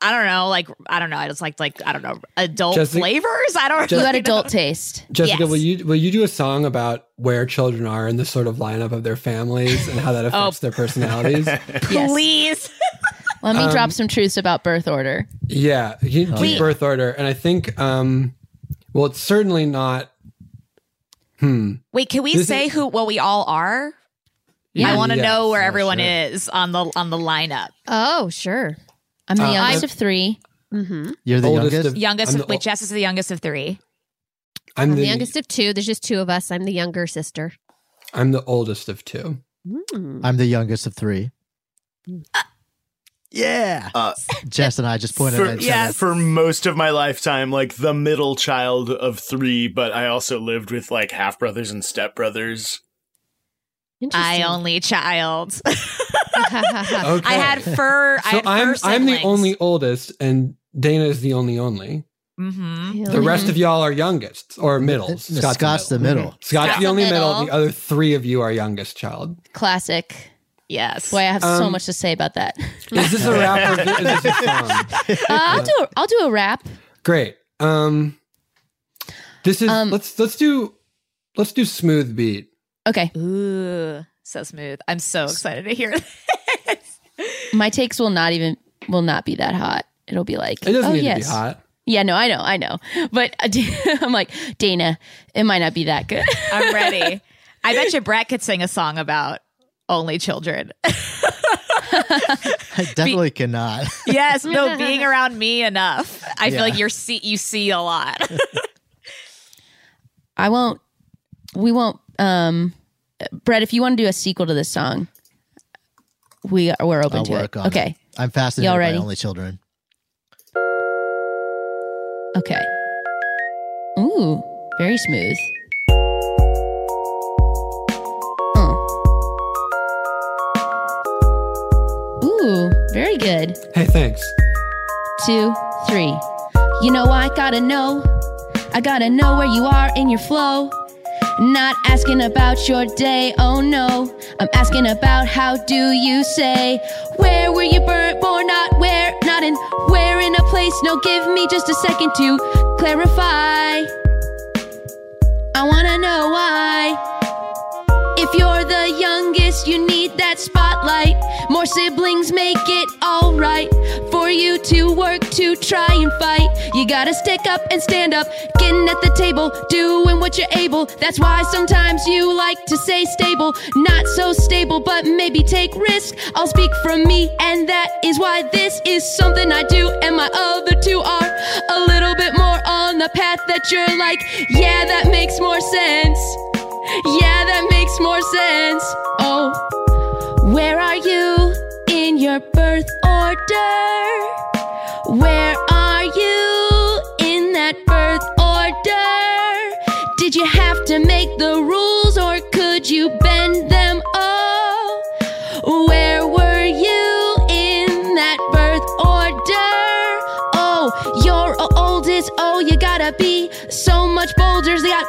I don't know, like I don't know. I just liked like I don't know adult Jessica- flavors. I don't. Know. You really got know. adult taste. Jessica, Yes. will you will you do a song about where children are in the sort of lineup of their families and how that oh. affects their personalities? Please. Let me Um, drop some truths about birth order. Yeah, you do Wait. birth order, and I think, um, well, it's certainly not. Hmm. Wait, can we This say is- who what we all are? Yeah. I want to Yes, know where yeah, everyone sure. is on the on the lineup. Oh, sure. I'm the Uh, youngest I'm- of three. Mm-hmm. You're the Oldest youngest. of- Youngest, of, the wait, Jess is the youngest of three. I'm I'm the the youngest of two. There's just two of us. I'm the younger sister. I'm the oldest of two. I'm the youngest of three. Yeah. Uh, Jess and I just pointed for, at each other. for most of my lifetime, like the middle child of three, but I also lived with like half brothers and step brothers. I only child. Okay. I had fur. I had I'm, fur I'm the only oldest, and Dana is the only only. Mm-hmm. The rest of y'all are youngest or middles. Uh, Scott's the middle. Scott's Scott's the only the middle. middle. The other three of you are youngest child. Classic. Yes. Boy, I have so Um, much to say about that. Is this a rap or is this a song? Uh, I'll do a, I'll do a rap. Great. Um, this is Um, let's let's do let's do smooth beat. Okay. Ooh, so smooth. I'm so excited to hear. My takes will not even will not be that hot. It'll be like It doesn't oh, need yes. to be hot. Yeah, no, I know, I know. But uh, I'm like Dana. It might not be that good. I'm ready. I bet you Brett could sing a song about only children. I definitely cannot. yes, no, being around me enough. I Yeah. feel like you're see you see a lot. I won't. We won't. Um, Brett, if you want to do a sequel to this song, we are, we're open I'll to work it. on okay. it. I'm fascinated Y'all by only children. Okay. Ooh, very smooth. Very good. Hey, thanks. Two, three. You know, I gotta know. I gotta know where you are in your flow. Not asking about your day, oh no. I'm asking about how do you say, where were you burnt, born, not where, not in, where in a place. No, give me just a second to clarify. I wanna know why. If you're the youngest, you need that spotlight. More siblings make it alright. For you to work to try and fight, you gotta stick up and stand up. Getting at the table, doing what you're able. That's why sometimes you like to say stable. Not so stable, but maybe take risk. I'll speak from me, and that is why this is something I do. And my other two are a little bit more on the path that you're like, yeah, that makes more sense. Yeah, that makes more sense. Oh, where are you in your birth order? Where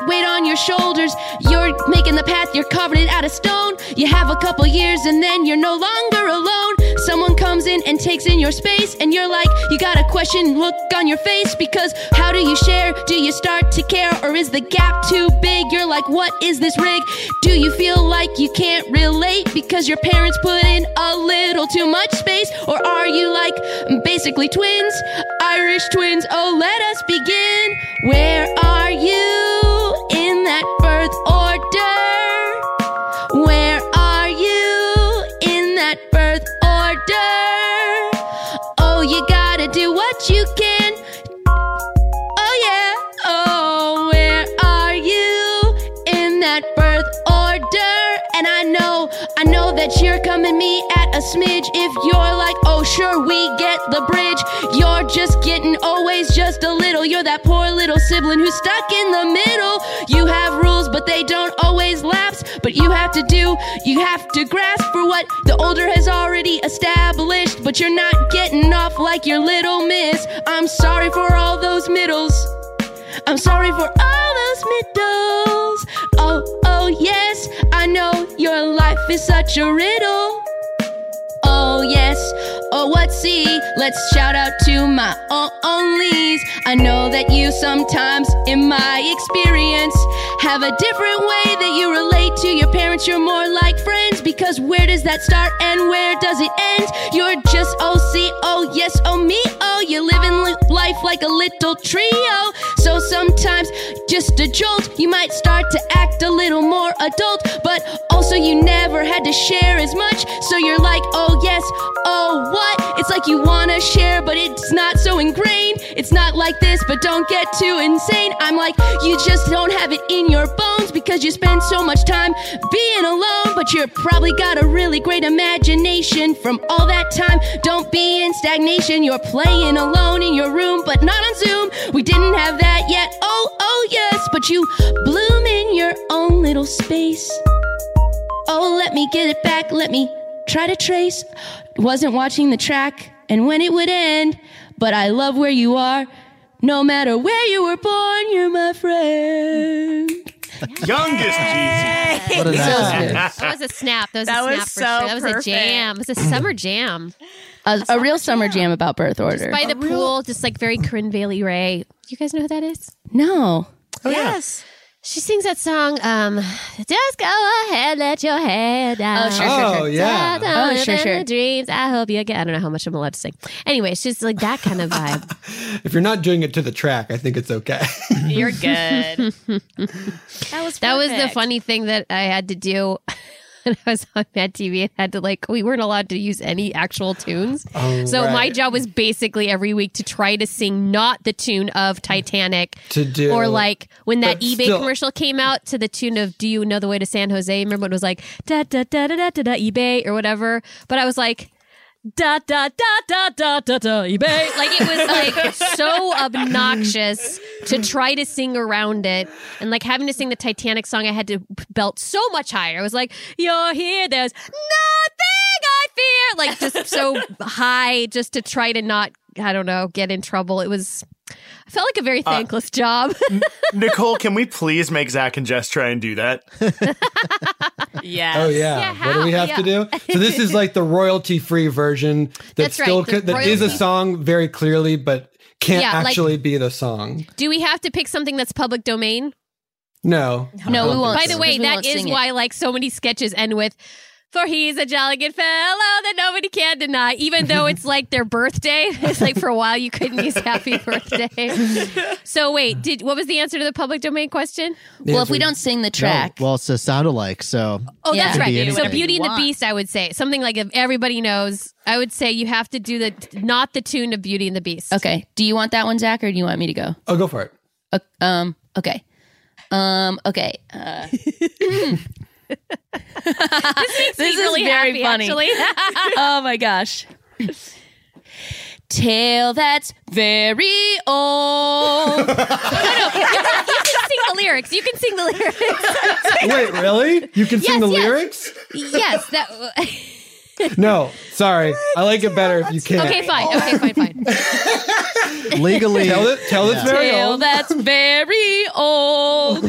weight on your shoulders. You're making the path, you're carving it out of stone. You have a couple years and then you're no longer alone. Someone comes in and takes in your space, and you're like, you got a question look on your face because how do you share? Do you start to care, or is the gap too big? You're like, what is this rig? Do you feel like you can't relate because your parents put in a little too much space? Or are you like basically twins, Irish twins? Oh, let us begin. Where are you me at a smidge. If you're like, oh, sure, we get the bridge. You're just getting always just a little. You're that poor little sibling who's stuck in the middle. You have rules, but they don't always lapse. But you have to do, you have to grasp for what the older has already established. But you're not getting off like your little miss. I'm sorry for all those middles. I'm sorry for all those middles. Oh, oh, yes, I know your life is such a riddle. Oh, yes, oh, what see? Let's shout out to my onlys. I know that you sometimes, in my experience, have a different way that you relate to your parents. You're more like friends because where does that start and where does it end? You're just OC, oh, yes, oh, me, oh, you're living li- life like a little trio. So sometimes, just a jolt, you might start to act a little more adult, but also you never had to share as much. So you're like, oh, yes, oh, what? It's like you wanna share, but it's not so ingrained. It's not like this, but don't get too insane. I'm like, you just don't have it in your bones because you spend so much time being alone, but you're probably got a really great imagination from all that time. Don't be in stagnation. You're playing alone in your room, but not on Zoom. We didn't have that yet. Oh, oh, yes, but you bloom in your own little space. Oh, let me get it back. Let me try to trace. Wasn't watching the track and when it would end, but I love where you are. No matter where you were born, you're my friend. Youngest Jeezy. What a nice That was a snap. That was That a was snap for so sure. That was perfect. a jam. It was a summer jam. A, a real summer jam about birth order. By the pool, just like very Corinne Bailey Rae. You guys know who that is? No. yes. She sings that song, um, just go ahead, let your hair down. Oh, sure, sure, sure. Oh, yeah. Da- da- Oh, sure, sure. da- Dreams. I hope you get. I don't know how much I'm allowed to sing. Anyway, it's just like that kind of vibe. If you're not doing it to the track, I think it's okay. You're good. that was That was the funny thing that I had to do. when I was on Mad TV and had to like we weren't allowed to use any actual tunes. Oh, so my job was basically every week to try to sing not the tune of Titanic To do- or like when that eBay still- commercial came out to the tune of Do You Know the Way to San Jose? Remember when it was like da da da da da da, da eBay or whatever? But I was like da da da da da da da eBay. Like it was like so obnoxious to try to sing around it, and like having to sing the Titanic song, I had to belt so much higher. I was like, "You're here, there's nothing I fear," like just so high, just to try to not, I don't know, get in trouble. It was. I felt like a very uh, thankless job. Nicole, can we please make Zach and Jess try and do that? Oh, yeah. Oh yeah. what do we how? have to do? So this is like the royalty-free version that That's right, still the that is a song very clearly, but can't Yeah, like- actually be the song. Do we have to pick something that's public domain? No. No, we won't. By the way, that is that won't is sing it. why like so many sketches end with for he's a jolly good fellow that nobody can deny, even though it's like their birthday. It's like for a while you couldn't use happy birthday. so wait, did what was the answer to the public domain question? Well, if we don't sing the track, No, well, it's a sound alike, so Oh, Yeah. that's Could be right. So anything. Beauty and the want. Beast, I would say something like if everybody knows. I would say you have to do the not the tune of Beauty and the Beast. okay. Do you want that one, Zach, or do you want me to go? Oh, go for it. Uh, um. Okay. Um. Okay. Uh, This this is really very happy, funny. actually. oh my gosh. Tale that's very old. you can sing the lyrics. You can sing the lyrics. Wait, really? You can sing the yes. lyrics? yes. That. No, sorry. I like it better if you can't. Okay, fine. Okay, fine, fine. legally, Tell it. Tell it's very Tale old. that's very old.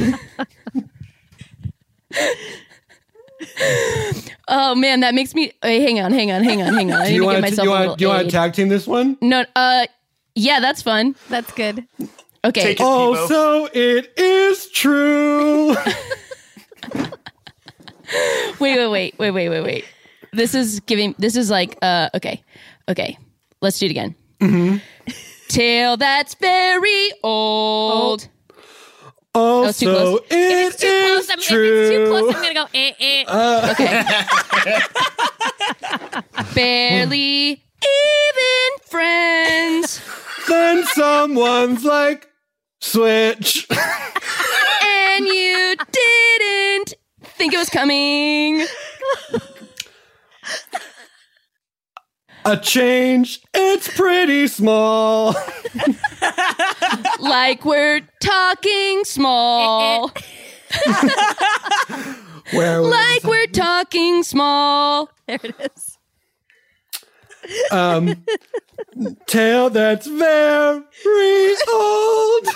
oh man, that makes me. Hey, hang on, hang on, hang on, hang on. I Do need you to want give to? myself You a want? little Do you want aid. to tag team this one? No. Uh. Yeah, that's fun. That's good. Okay. Take it, Oh, Tebow. so it is true. wait, wait, wait, wait, wait, wait, wait. This is giving. This is like. Uh. Okay. Okay. Let's do it again. Mm-hmm. Tale that's very old. Oh, was too so close. it If it's too is close, I'm, if true. it's too close, I'm gonna go. Eh, eh. Okay. Barely even friends. then someone's like, switch. and you didn't think it was coming. A change, it's pretty small. Like we're talking small. Where like we're talking small. There it is. um, tale that's very old.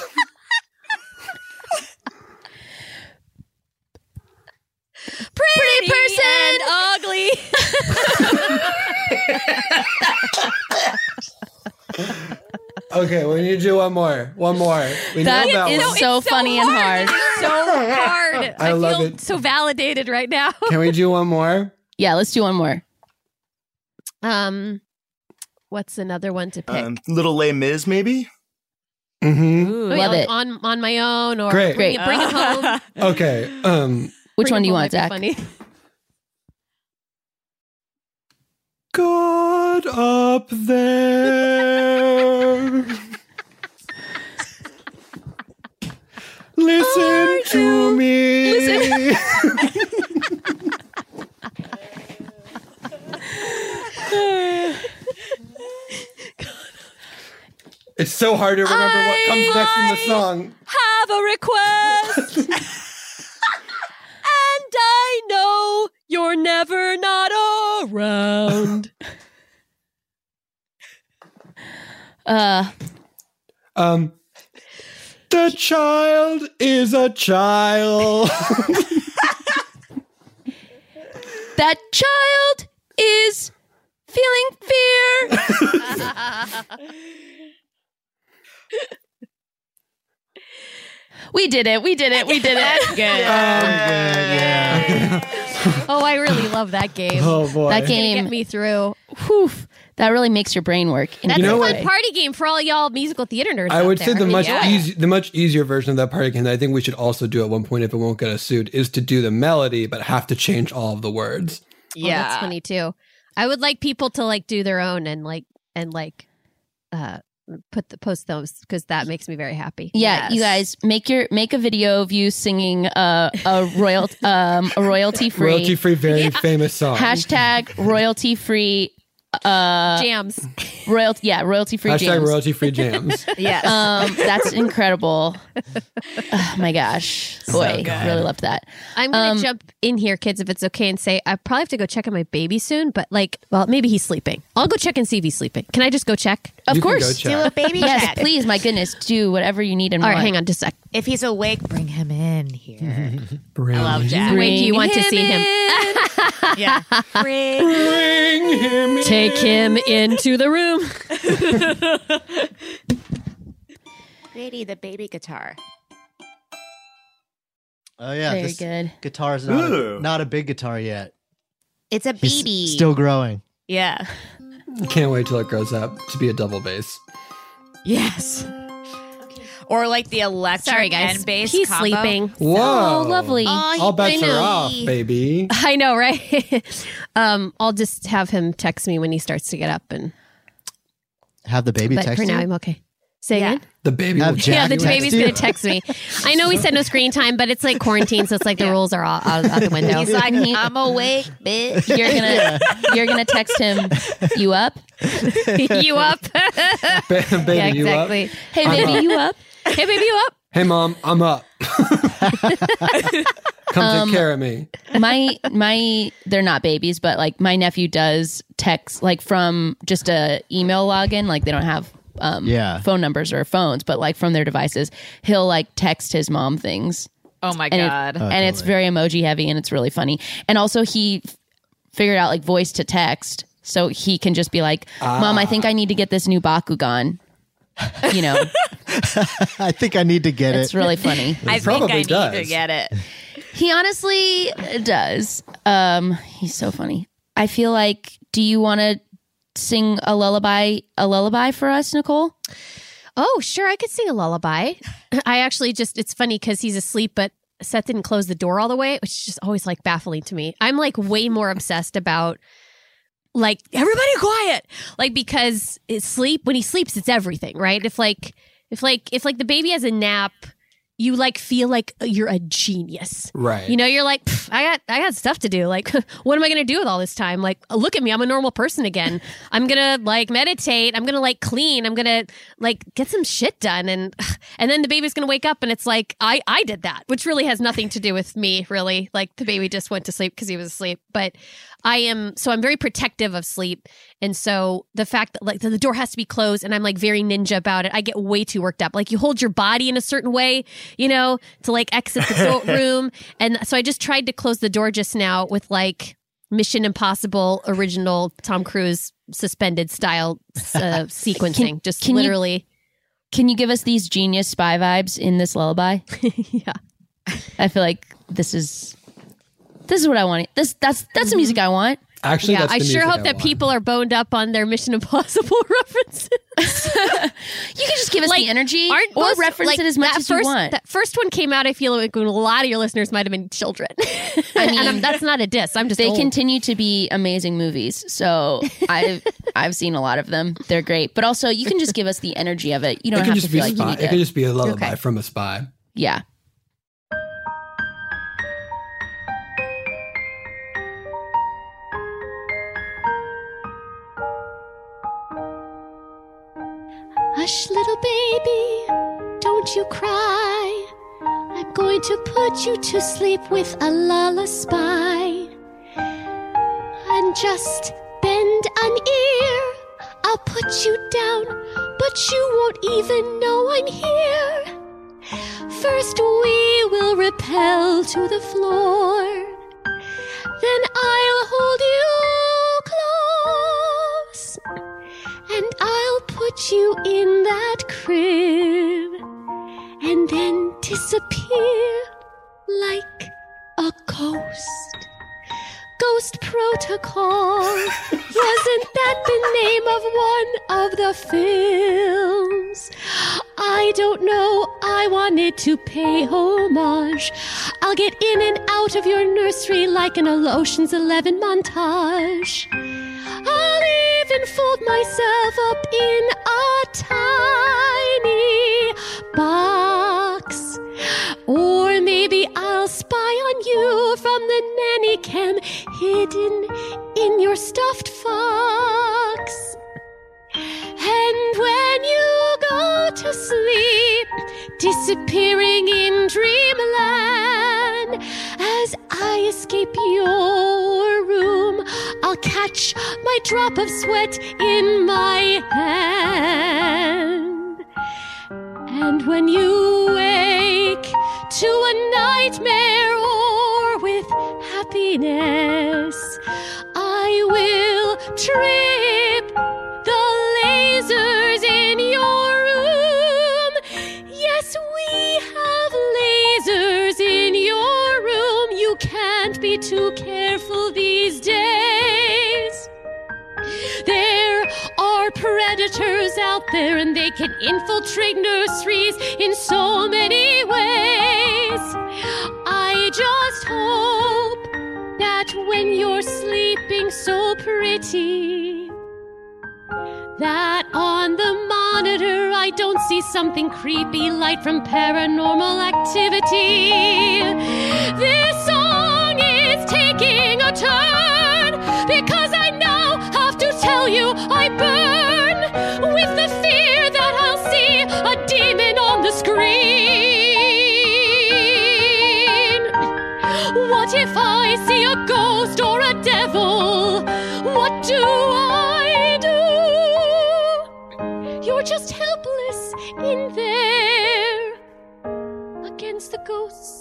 Pretty, person. and ugly. Okay, we need to do one more. One more. We That know that is one. so funny and hard. so hard. I love feel it. so validated right now. Can we do one more? Yeah, let's do one more. Um, what's another one to pick? Um, little Les Mis, maybe? Mm-hmm. Wait, love on, it. on on my own or Great. bring, it, bring it home. Okay. Um, Which one do you want, might Zach? funny. God up there. Listen to me. it's so hard to remember what comes next in the song. Have a request. and I know you're never not around. Uh, Um, the child is a child. that child is feeling fear. we did it. We did it. We did it. oh, I really love that game. Oh, boy. That game get me through. Whew, that really makes your brain work. That's You know a what? fun party game for all y'all musical theater nerds. I out would say the much Yeah. easy, the much easier version of that party game that I think we should also do at one point if it won't get us sued is to do the melody but have to change all of the words. Oh, that's funny too. I would like people to like do their own and like and like uh put the post those because that makes me very happy. Yeah, you guys make your make a video of you singing uh, a royal um a royalty free Royalty free, very famous song. hashtag royalty free uh jams royalty yeah royalty free Hashtag jams royalty free jams. yes um that's incredible oh my gosh boy good. really loved that I'm gonna Um, jump in here, kids, if it's okay, and say I probably have to go check on my baby soon. But like, well, maybe he's sleeping. I'll go check and see if he's sleeping. Can I just go check? Of course, Do a baby yes, check. please. My goodness, do whatever you need and All right, want. hang on just a sec. If he's awake, bring him in here. Bring I love Jack. Wait, do you want to Bring see him? yeah. Bring, Bring him Take him into the room. Grady, the baby guitar. Oh yeah, Very this good. guitar's not a, not a big guitar yet. It's a He's baby. still growing. Yeah. Can't wait till it grows up to be a double bass. Yes. Or like the electric Sorry, guys. and bass He's combo. sleeping. Whoa. Oh, lovely. Oh, All bets are off, baby. I know, right? um, I'll just have him text me when he starts to get up, and Have the baby but text for now you? I'm okay. Say Yeah. again. The baby will Jack yeah, the baby's gonna text me. I know we said no screen time, but it's like quarantine, so it's like the rules are all out, out the window. He's like, I'm awake, bitch. You're gonna you're gonna text him. You up? you up? Ba- baby, yeah, you up? exactly. Hey baby, up. you up? Hey, baby, you up? Hey, mom, I'm up. Come Um, take care of me. my my they're not babies but like my nephew does text like from just a email login like they don't have um Yeah. phone numbers or phones but like from their devices he'll like text his mom things Oh my and, it- god. and it's very emoji heavy and it's really funny and also he f- figured out like voice to text so he can just be like mom i think i need to get this new bakugan you know I think I need to get it's it. It's really funny I think probably I need to does. get it. He honestly does. Um, he's so funny. I feel like. Do you want to sing a lullaby? A lullaby for us, Nicole? Oh, sure, I could sing a lullaby. I actually just it's funny because he's asleep, but Seth didn't close the door all the way, which is just always like baffling to me. I'm like way more obsessed about like everybody quiet. Like because it's sleep when he sleeps, it's everything, right? If like if like if like the baby has a nap, you like feel like uh, you're a genius. Right. You know, you're like, I got, I got stuff to do. Like, what am I going to do with all this time? Like, look at me, I'm a normal person again. I'm gonna like meditate. I'm gonna like clean. I'm gonna like get some shit done. And and then the baby's gonna wake up, and it's like, I, I did that, which really has nothing to do with me, really. Like, the baby just went to sleep because he was asleep. But I am, so I'm very protective of sleep, and so the fact that like the door has to be closed, and I'm like very ninja about it. I get way too worked up. Like, you hold your body in a certain way, you know, to like exit the room. And so I just tried to close the door just now with like Mission Impossible original Tom Cruise suspended style uh, sequencing. just can you- literally. Can you give us these genius spy vibes in this lullaby? yeah. I feel like this is this is what I want. This that's that's the mm-hmm. music I want. Actually, yeah, that's I sure music hope I that want. people are boned up on their Mission Impossible references. You can just give us the energy aren't or most- reference like, it as much that as first, you want. That first one came out. I feel like a lot of your listeners might have been children. I mean, mean, that's not a diss. I'm just they old. continue to be amazing movies. So I've I've seen a lot of them. They're great. But also you can just give us the energy of it. You don't it can have just to be feel like you need It to. can just be a lullaby Okay. from a spy. Yeah. Hush, little baby, don't you cry. I'm going to put you to sleep with a lullaby. And just bend an ear. I'll put you down, but you won't even know I'm here. First, we will repel to the floor. Then I'll hold you put you in that crib and then disappear like a ghost. Ghost Protocol. Wasn't that the name of one of the films? I don't know. I wanted to pay homage. I'll get in and out of your nursery like an Ocean's Eleven montage. Even fold myself up in a tiny box. Or maybe I'll spy on you from the nanny cam hidden in your stuffed fox. And when you go to sleep, disappearing in dreamland, as I escape your room, I'll catch my drop of sweat in my hand. And when you wake to a nightmare or with happiness, I will trip the lasers in your room. Yes, we have lasers in your room. You can't be too careful these days. There are predators out there and they can infiltrate nurseries in so many ways. I just hope that when you're sleeping so pretty, that on the monitor I don't see something creepy light from paranormal activity. This song is taking a turn because I now have to tell you I burn with the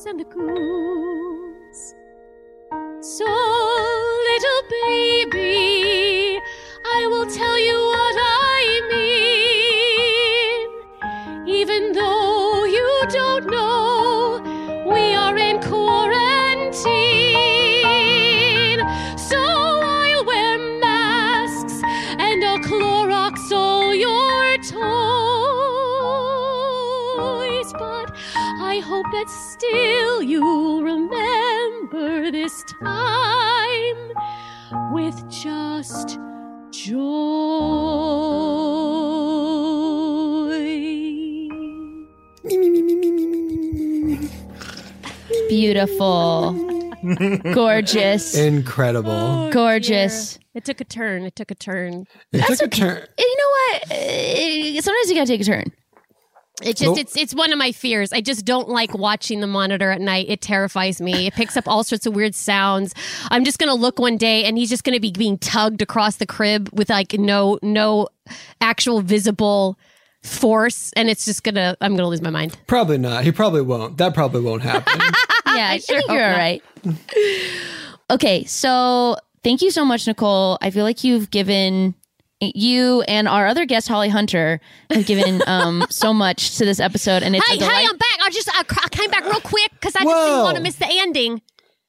and the this time with just joy. Beautiful. Gorgeous. Incredible. Gorgeous. It took a turn. It took a turn. It took a turn. You know what? Uh, Sometimes you gotta take a turn. It just it's it's one of my fears. I just don't like watching the monitor at night. It terrifies me. It picks up all sorts of weird sounds. I'm just gonna look one day and he's just gonna be being tugged across the crib with like no no actual visible force and it's just gonna I'm gonna lose my mind. Probably not. He probably won't. That probably won't happen. yeah, I, sure think you're hope all not. right. Okay, so thank you so much, Nicole. I feel like you've given you and our other guest Holly Hunter have given um so much to this episode, and it's Hey, delight- hey, I'm back. I just I, I came back real quick because I just didn't want to miss the ending.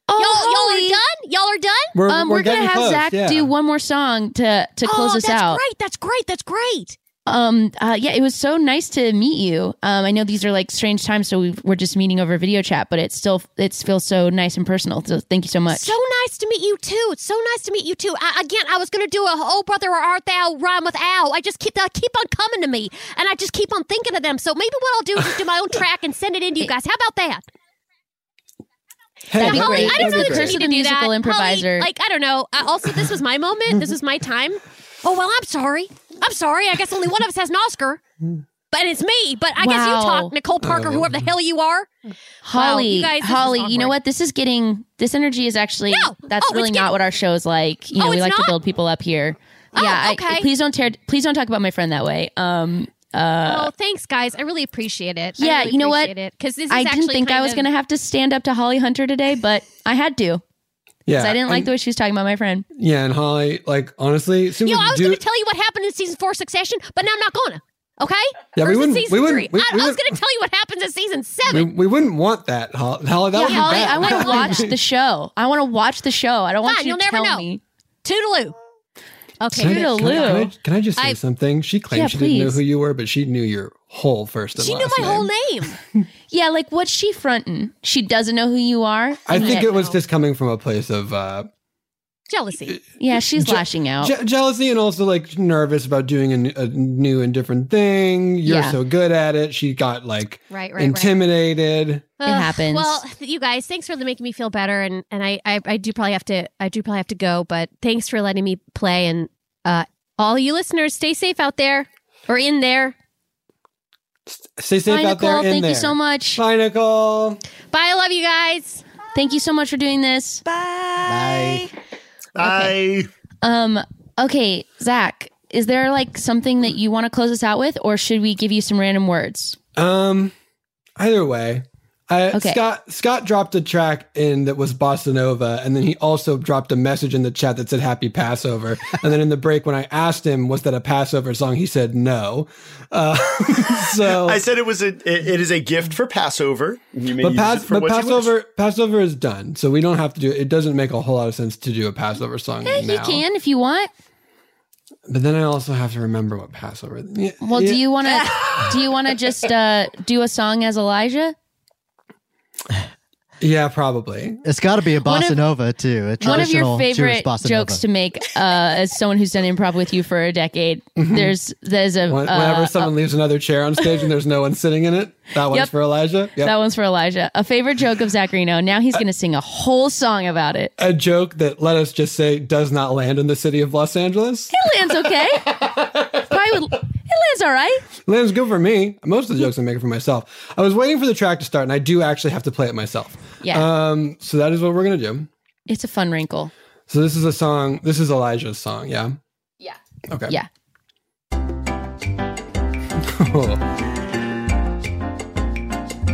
Oh, y'all, y'all are done. Y'all are done. We're, um, we're, we're, gonna have close, Zach yeah. do one more song to to close oh, us that's out. great. That's great. That's great. Um, uh, yeah, it was so nice to meet you. Um, I know these are like strange times, so we've, we're just meeting over video chat, but it still it feels so nice and personal. So thank you so much. So nice to meet you too. It's so nice to meet you too. I, again, I was gonna do a "Oh brother, or art thou" rhyme with "ow." I just keep they keep on coming to me, and I just keep on thinking of them. So maybe what I'll do is just do my own track and send it in to you guys. How about that? Hey, That'd be Holly, great. I don't That'd be really great. need to the do musical that. improviser. Holly, like I don't know. Uh, also, this was my moment. This is my time. Oh well, I'm sorry. I'm sorry. I guess only one of us has an Oscar, but it's me. But I guess you talk, Nicole Parker, whoever the hell you are. Holly, you guys, Holly, you know what? This is getting this energy is actually No. that's Oh, really it's not getting- what our show is like. You know, Oh, we it's like to build people up here. Oh, yeah, I- please don't tear please don't talk about my friend that way. Um uh oh, thanks, guys. I really appreciate it. yeah, I really you know what? Because this is I didn't think I was of- going to have to stand up to Holly Hunter today, but I had to. Yeah, I didn't like the way she was talking about my friend. Yeah, and Holly, like honestly, like I was do- going to tell you what happened in season four Succession, but now I'm not going to. Okay? Yeah, we Or is it wouldn't- Season we wouldn't- three. we- I, we I was going to tell you what happens in season seven. we wouldn't want that, Ho- Holly. That yeah, would be Holly, bad. I want to watch the show. I want to watch the show. I don't want Fine, you you'll to never tell know. me. Toodaloo. Okay. Can I, can, I, can, I, can I just say I- something? She claimed Yeah, she didn't know who you were, but she knew your whole first and She knew my name. whole name. Yeah, like what's she fronting? She doesn't know who you are. I think it was just coming from a place of uh, Jealousy. Yeah, she's Je- lashing out. je- jealousy and also like nervous about doing a, n- a new and different thing. You're Yeah. so good at it. She got like Right, right, right. intimidated. Ugh, happens. Well, you guys, thanks for making me feel better, and and I, I I do probably have to I do probably have to go, but thanks for letting me play, and uh, all you listeners, stay safe out there or in there. Stay safe Bye, out there. Nicole. in Thank you so much. Bye, Nicole. Bye, I love you guys. Thank you so much for doing this. Bye. Bye. I Um. Okay, Zach, is there like something that you want to close us out with, or should we give you some random words? Um, either way, I, Okay. Scott Scott dropped a track in that was bossa nova, and then he also dropped a message in the chat that said "Happy Passover." and then in the break, when I asked him, "Was that a Passover song?" he said no. Uh, so, I said it was a it, it is a gift for Passover. You may but, use Pas- it for but what Passover wish. Passover is done, so we don't have to do. It doesn't make a whole lot of sense to do a Passover song Yeah, now. you can if you want. But then I also have to remember what Passover. Yeah, Well, yeah. do you want to? do you want to just uh, do a song as Elijah? Yeah, probably. It's got to be a bossa of- nova too. A One of your traditional favorite bossa jokes nova. to make, uh, as someone who's done improv with you for a decade. There's there's a When- Whenever uh, someone leaves another chair on stage and there's no one sitting in it, that one's Yep. for Elijah. Yep. That one's for Elijah. A favorite joke of Zacharino. Now he's going to sing a whole song about it. a joke that let us just say does not land in the city of Los Angeles. It lands okay. Probably would, it all right. Lands good for me. Most of the jokes I'm making for myself. I was waiting for the track to start, and I do actually have to play it myself. Yeah. Um. So that is what we're gonna do. It's a fun wrinkle. So this is a song. This is Elijah's song. Yeah. Yeah. Okay. Yeah.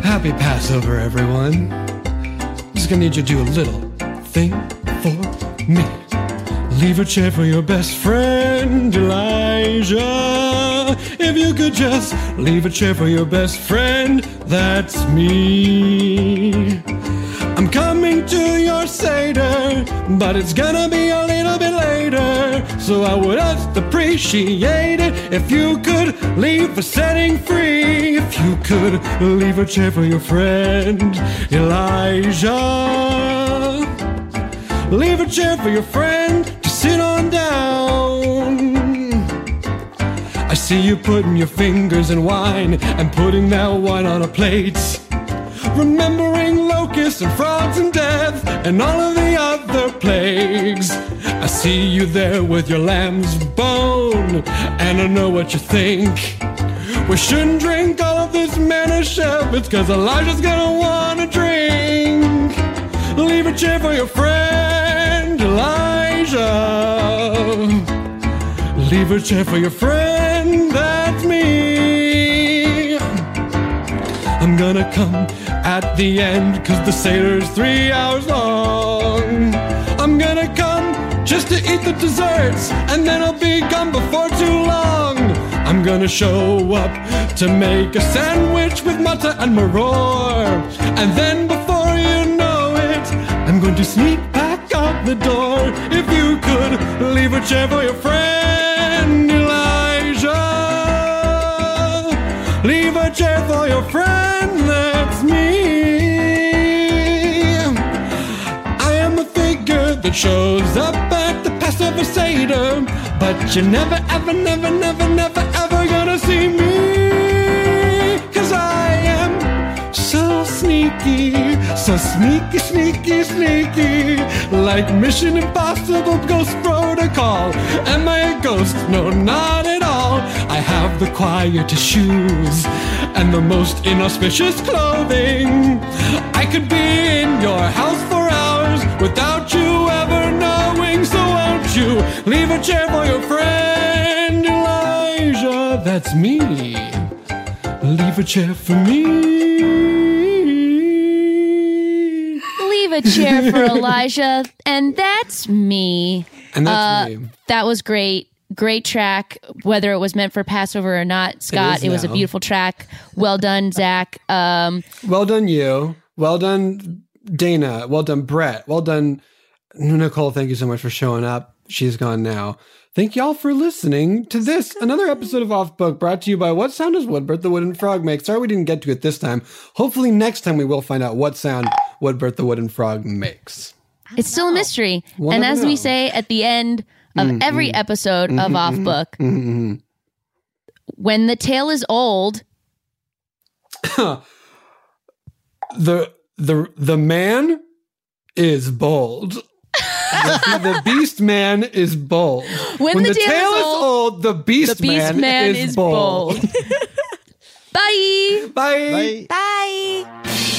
Happy Passover, everyone. Just gonna need you to do a little thing for me. Leave a chair for your best friend, Elijah. If you could just leave a chair for your best friend, that's me. I'm coming to your Seder, but it's gonna be a little bit later. So I would appreciate it if you could leave a setting free. If you could leave a chair for your friend, Elijah. Leave a chair for your friend see you putting your fingers in wine and putting that wine on a plate. Remembering locusts and frogs and death and all of the other plagues. I see you there with your lamb's bone, and I know what you think. We shouldn't drink all of this Manischewitz cause Elijah's gonna wanna drink. Leave a chair for your friend, Elijah. Leave a chair for your friend, I'm gonna come at the end, cause the Seder's three hours long. I'm gonna come just to eat the desserts, and then I'll be gone before too long. I'm gonna show up to make a sandwich with Matzah and Maror. And then before you know it, I'm gonna to sneak back out the door. If you could leave a chair for your friend Leave a chair for your friend, that's me. I am a figure that shows up at the Passover Seder, but you're never, ever, never, never, never, ever gonna see me. Cause I am so sneaky, so sneaky, sneaky, sneaky. Like Mission Impossible Ghost Protocol. Am I a ghost? No, not at all. Have the quietest shoes and the most inauspicious clothing. I could be in your house for hours without you ever knowing. So won't you leave a chair for your friend Elijah? That's me. Leave a chair for me. Leave a chair for Elijah, and that's me. And that's Uh, me. That was great. Great track, whether it was meant for Passover or not, Scott. is It, was a beautiful track. Well done, Zach. Um, Well done, you. Well done, Dana. Well done, Brett. Well done, Nicole. Thank you so much for showing up. She's gone now. Thank y'all for listening to this, another episode of Off Book brought to you by What Sound Does Woodbert the Wooden Frog Make? Sorry we didn't get to it this time. Hopefully, next time we will find out what sound Woodbert the Wooden Frog makes. it's still a mystery. We'll and as know. we say at the end of Mm, every mm. episode of Mhm, Off mhm, Book, mhm, when the tale is old, the the the man is bold. the, the beast man is bold. When the the tale is tale is old, old, the beast, the beast man, man is, is bold. bold. bye. Bye. Bye.